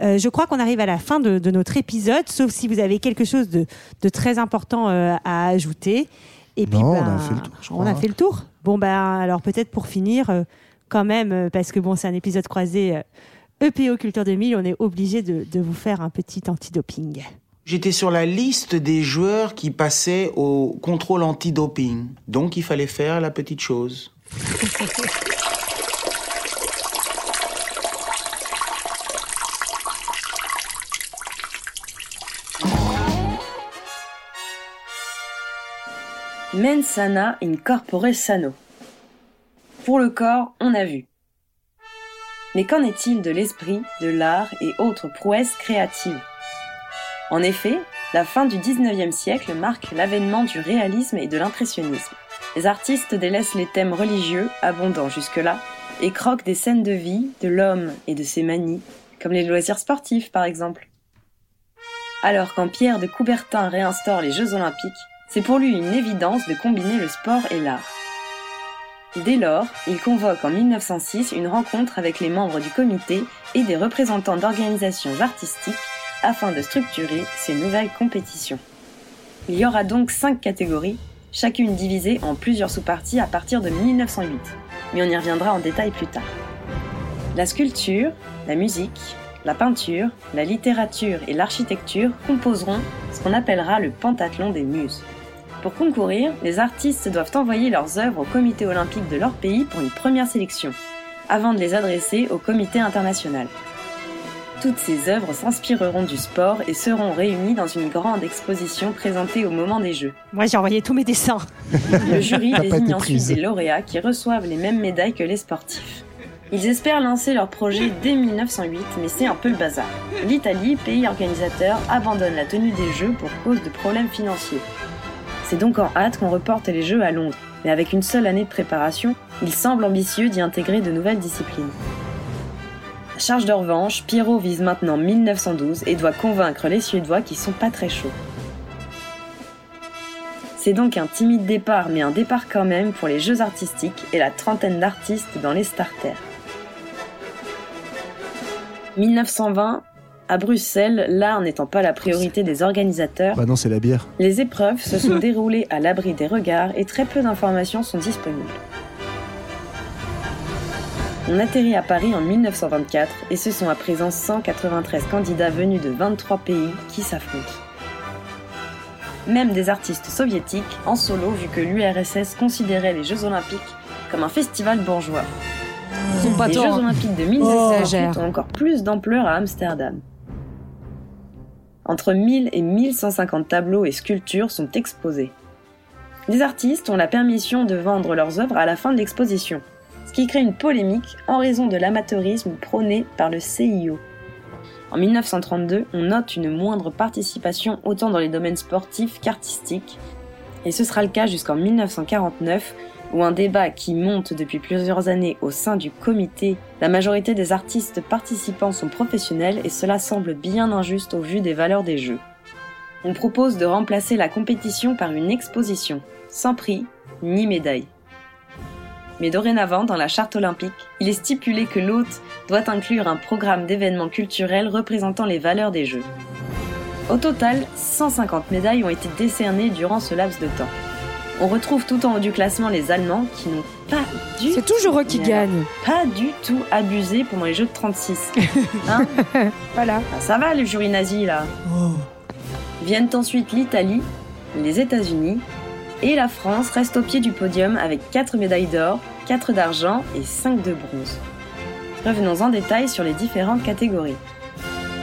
Euh, je crois qu'on arrive à la fin de, de notre épisode, sauf si vous avez quelque chose de, de très important euh, à ajouter. Et puis, Non, on ben, a fait le tour, On a fait le tour. Bon, ben, alors peut-être pour finir, euh, quand même, parce que bon, c'est un épisode croisé EPO Culture 2000, on est obligé de, de vous faire un petit antidoping. J'étais sur la liste des joueurs qui passaient au contrôle anti-doping. Donc il fallait faire la petite chose. Mensana incorpore sano. Pour le corps, on a vu. Mais qu'en est-il de l'esprit, de l'art et autres prouesses créatives? En effet, la fin du 19e siècle marque l'avènement du réalisme et de l'impressionnisme. Les artistes délaissent les thèmes religieux, abondants jusque-là, et croquent des scènes de vie, de l'homme et de ses manies, comme les loisirs sportifs par exemple. Alors quand Pierre de Coubertin réinstaure les Jeux olympiques, c'est pour lui une évidence de combiner le sport et l'art. Dès lors, il convoque en 1906 une rencontre avec les membres du comité et des représentants d'organisations artistiques afin de structurer ces nouvelles compétitions. Il y aura donc cinq catégories, chacune divisée en plusieurs sous-parties à partir de 1908, mais on y reviendra en détail plus tard. La sculpture, la musique, la peinture, la littérature et l'architecture composeront ce qu'on appellera le pentathlon des muses. Pour concourir, les artistes doivent envoyer leurs œuvres au comité olympique de leur pays pour une première sélection, avant de les adresser au comité international. Toutes ces œuvres s'inspireront du sport et seront réunies dans une grande exposition présentée au moment des Jeux. Moi, j'ai envoyé tous mes dessins. Le jury désigne ensuite des lauréats qui reçoivent les mêmes médailles que les sportifs. Ils espèrent lancer leur projet dès 1908, mais c'est un peu le bazar. L'Italie, pays organisateur, abandonne la tenue des Jeux pour cause de problèmes financiers. C'est donc en hâte qu'on reporte les Jeux à Londres, mais avec une seule année de préparation, il semble ambitieux d'y intégrer de nouvelles disciplines. Charge de revanche, Pierrot vise maintenant 1912 et doit convaincre les Suédois qui sont pas très chauds. C'est donc un timide départ, mais un départ quand même pour les Jeux artistiques et la trentaine d'artistes dans les starters. 1920, à Bruxelles, l'art n'étant pas la priorité des organisateurs, Bah non, c'est la bière. les épreuves se sont déroulées à l'abri des regards et très peu d'informations sont disponibles. On atterrit à Paris en 1924 et ce sont à présent 193 candidats venus de 23 pays qui s'affrontent. Même des artistes soviétiques en solo vu que l'URSS considérait les Jeux Olympiques comme un festival bourgeois. Les Jeux hein. Olympiques de Oh. 1928 Exagère. ont encore plus d'ampleur à Amsterdam. Entre 1000 et 1150 tableaux et sculptures sont exposés. Les artistes ont la permission de vendre leurs œuvres à la fin de l'exposition, ce qui crée une polémique en raison de l'amateurisme prôné par le CIO. En 1932, on note une moindre participation autant dans les domaines sportifs qu'artistiques, et ce sera le cas jusqu'en 1949, où un débat qui monte depuis plusieurs années au sein du comité, la majorité des artistes participants sont professionnels et cela semble bien injuste au vu des valeurs des jeux. On propose de remplacer la compétition par une exposition, sans prix ni médaille. Mais dorénavant, dans la charte olympique, il est stipulé que l'hôte doit inclure un programme d'événements culturels représentant les valeurs des Jeux. Au total, 150 médailles ont été décernées durant ce laps de temps. On retrouve tout en haut du classement les Allemands qui n'ont pas du C'est toujours eux qui gagnent. Pas du tout abusé pendant les Jeux de 36. Hein voilà. Ah, ça va le jury nazi là. Viennent ensuite l'Italie, les États-Unis et la France reste au pied du podium avec 4 médailles d'or, 4 d'argent et 5 de bronze. Revenons en détail sur les différentes catégories.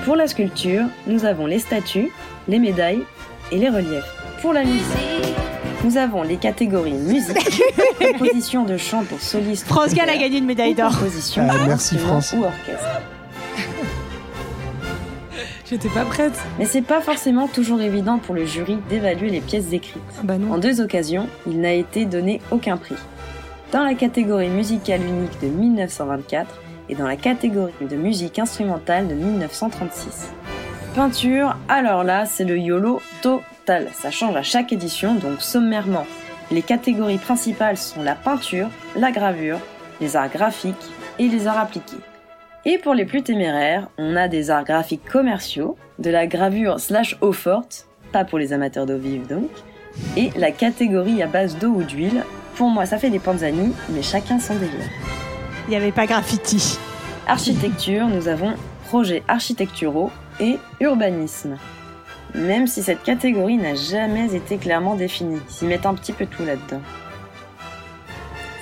Pour la sculpture, nous avons les statues, les médailles et les reliefs. Pour la musique, nous avons les catégories musique, composition de chant pour soliste. France Gall a gagné une médaille d'or. Composition, Ah, merci, France. ou orchestre. J'étais pas prête. Mais c'est pas forcément toujours évident pour le jury d'évaluer les pièces écrites. bah non. En deux occasions, il n'a été donné aucun prix. Dans la catégorie musicale unique de 1924 et dans la catégorie de musique instrumentale de 1936. Peinture, alors là, c'est le YOLO total. Ça change à chaque édition, donc sommairement. Les catégories principales sont la peinture, la gravure, les arts graphiques et les arts appliqués. Et pour les plus téméraires, on a des arts graphiques commerciaux, de la gravure slash eau forte, pas pour les amateurs d'eau vive donc, et la catégorie à base d'eau ou d'huile. Pour moi, ça fait des panzani, mais chacun son délire. Il n'y avait pas graffiti. Architecture, nous avons projets architecturaux et urbanisme. Même si cette catégorie n'a jamais été clairement définie, ils s'y mettent un petit peu tout là-dedans.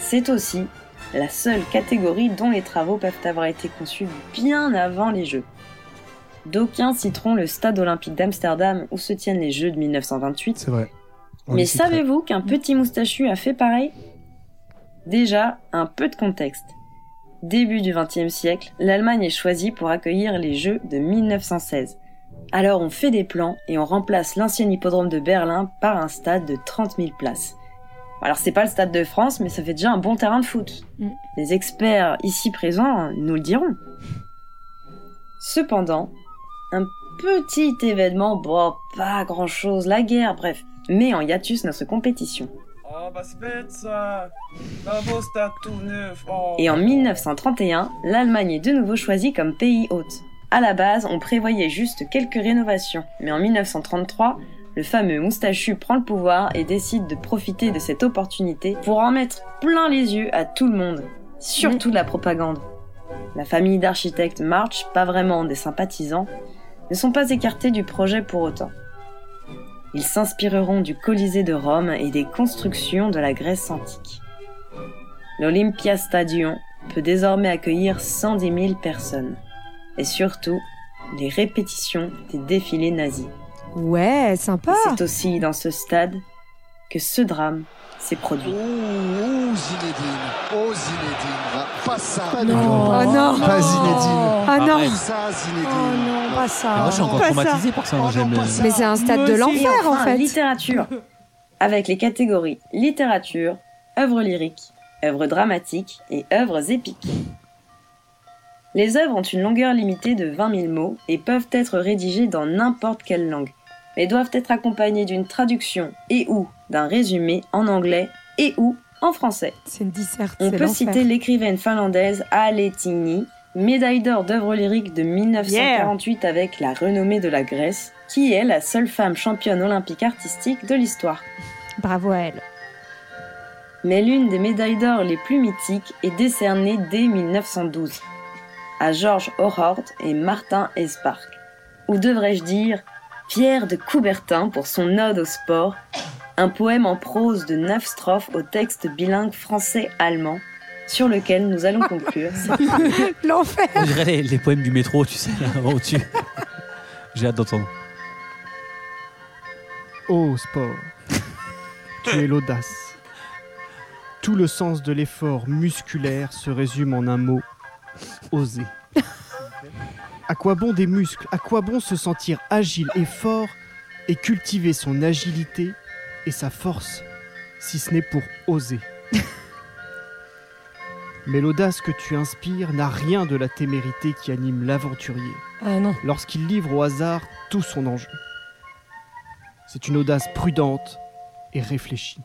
C'est aussi la seule catégorie dont les travaux peuvent avoir été conçus bien avant les Jeux. D'aucuns citeront le stade olympique d'Amsterdam où se tiennent les Jeux de 1928, C'est vrai. On Mais savez-vous qu'un petit moustachu a fait pareil? Déjà, un peu de contexte. Début du XXe siècle, l'Allemagne est choisie pour accueillir les Jeux de 1916. Alors on fait des plans et on remplace l'ancien hippodrome de Berlin par un stade de 30 000 places. Alors c'est pas le stade de France, mais ça fait déjà un bon terrain de foot. Mm. Les experts ici présents nous le diront. Cependant, un petit événement, bon, pas grand chose, la guerre, bref, met en hiatus notre compétition. Oh, ça stade tout neuf. Oh. Et en 1931, l'Allemagne est de nouveau choisie comme pays hôte. À la base, on prévoyait juste quelques rénovations, mais en 1933, le fameux moustachu prend le pouvoir et décide de profiter de cette opportunité pour en mettre plein les yeux à tout le monde, surtout la propagande. La famille d'architectes March, pas vraiment des sympathisants, ne sont pas écartés du projet pour autant. Ils s'inspireront du Colisée de Rome et des constructions de la Grèce antique. L'Olympia Stadium peut désormais accueillir 110 000 personnes. Et surtout, les répétitions des défilés nazis. Ouais, sympa. C'est aussi dans ce stade que ce drame s'est produit. Oh Zinedine, oh Zinedine, pas ça. Pas non. Oh non. Pas Zinedine. Ah non. Pas ça Zinedine. Oh non, pas ça. Moi, je suis encore Pas traumatisé par ça. hein, j'aime- Mais c'est un stade de l'enfer en enfin, fait. littérature. Avec les catégories littérature, œuvres lyriques, œuvres dramatiques et œuvres épiques. Les œuvres ont une longueur limitée de 20 000 mots et peuvent être rédigées dans n'importe quelle langue, mais doivent être accompagnées d'une traduction et ou d'un résumé en anglais et ou en français. C'est une disserte. On peut citer l'écrivaine finlandaise Alettini, médaille d'or d'œuvres lyriques de 1948 avec la renommée de la Grèce, qui est la seule femme championne olympique artistique de l'histoire. Bravo à elle. Mais l'une des médailles d'or les plus mythiques est décernée dès 1912 à Georges Horrord et Martin Espark. Ou devrais-je dire Pierre de Coubertin pour son ode au sport, un poème en prose de neuf strophes au texte bilingue français-allemand, sur lequel nous allons conclure. cette L'enfer. On dirait les, les poèmes du métro, tu sais, là, au-dessus. J'ai hâte d'entendre. Ô sport, tu es l'audace. Tout le sens de l'effort musculaire se résume en un mot oser. À quoi bon des muscles? À quoi bon se sentir agile et fort et cultiver son agilité et sa force si ce n'est pour oser? Mais l'audace que tu inspires n'a rien de la témérité qui anime l'aventurier Ah non. lorsqu'il livre au hasard tout son enjeu. C'est une audace prudente et réfléchie.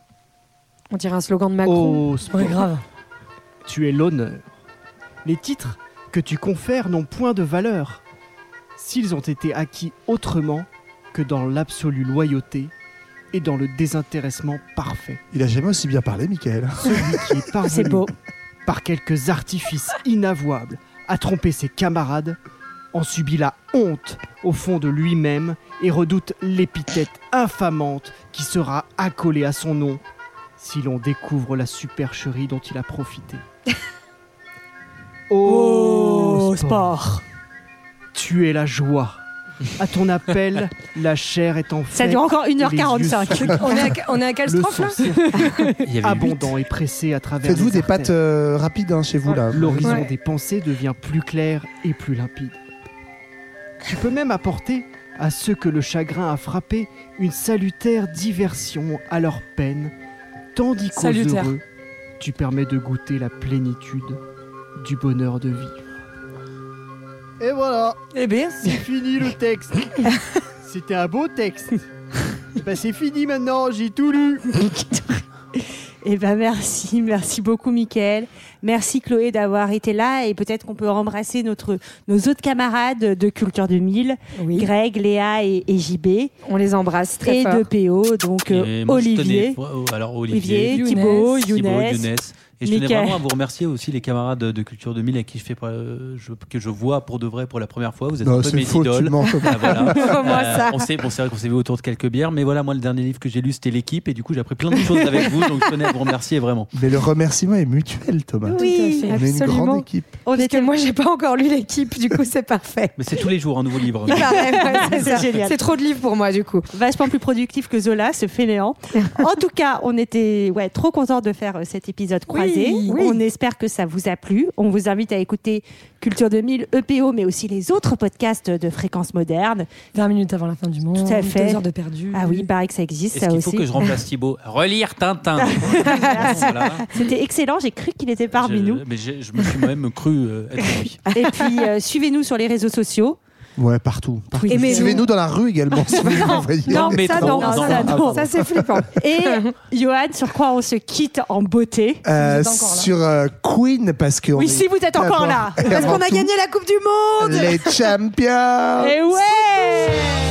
On dirait un slogan de Macron. Oh, sport. Ouais, grave. Tu es l'honneur. Les titres que tu confères n'ont point de valeur s'ils ont été acquis autrement que dans l'absolue loyauté et dans le désintéressement parfait. Il a jamais aussi bien parlé, Michael. Celui qui est parvenu, C'est beau. par quelques artifices inavouables, à tromper ses camarades, en subit la honte au fond de lui-même et redoute l'épithète infamante qui sera accolée à son nom si l'on découvre la supercherie dont il a profité. Oh, sport. Tu es la joie. À ton appel, la chair est en Ça dure encore 1h45. On est à, on est à quelle Le strophe là sang Il y avait abondant et pressé à travers Faites-vous les des artères. pattes euh, rapides hein, chez vous là. L'horizon Ouais. des pensées devient plus clair et plus limpide. Tu peux même apporter à ceux que le chagrin a frappé une salutaire diversion à leur peine, tandis qu'aux Salutaire. heureux, tu permets de goûter la plénitude du bonheur de vivre. Et voilà, Eh bien, c'est fini le texte. C'était un beau texte. Eh ben, c'est fini maintenant, j'ai tout lu. Eh ben merci, merci beaucoup Mickaël. Merci Chloé d'avoir été là et peut-être qu'on peut embrasser notre, nos autres camarades de Culture 2000, Oui. Greg, Léa et, et JB. On les embrasse très et fort. de PO, donc Et moi, Olivier. tenais- ouais, alors Olivier, Olivier, Younes, Thibaut, Younes Et je tenais vraiment à vous remercier aussi les camarades de, de Culture 2000 avec qui je fais euh, je- que je vois pour de vrai pour la première fois. Vous êtes Non, un peu mes faux, idoles. Ah, voilà. Ça on sait, bon, c'est vrai qu'on s'est vu autour de quelques bières, mais voilà, moi le dernier livre que j'ai lu c'était l'équipe et du coup j'ai appris plein de choses avec vous, donc je tenais à vous remercier vraiment. Mais le remerciement est mutuel, Thomas. Oui, On est une grande équipe. On était... moi, j'ai pas encore lu l'équipe, du coup, c'est parfait. Mais c'est tous les jours un nouveau livre. C'est C'est ça. génial. C'est trop de livres pour moi, du coup. Vachement plus productif que Zola, ce fainéant. en tout cas, on était ouais, trop contents de faire euh, cet épisode croisé. oui. On espère que ça vous a plu. On vous invite à écouter Culture 2000, EPO, mais aussi les autres podcasts de Fréquence Moderne. 20 minutes avant la fin du monde. Tout à fait. Deux heures de perdu. Ah oui, il paraît que ça existe, Est-ce ça qu'il aussi. faut que je remplace Thibaut Relire Tintin. Voilà. C'était excellent, j'ai cru qu'il était parmi Je- nous. Mais je me suis moi-même cru euh, être lui. Et puis, euh, suivez-nous sur les réseaux sociaux. Ouais, partout. Suivez-nous dans la rue également si vous voulez Non, non, mais ça, non, ça, non. Ça, c'est flippant. Et Johan, sur quoi on se quitte en beauté Euh, sur euh, Queen parce que Oui, si vous êtes encore là. Parce qu'on a gagné la Coupe du Monde. les champions. Et ouais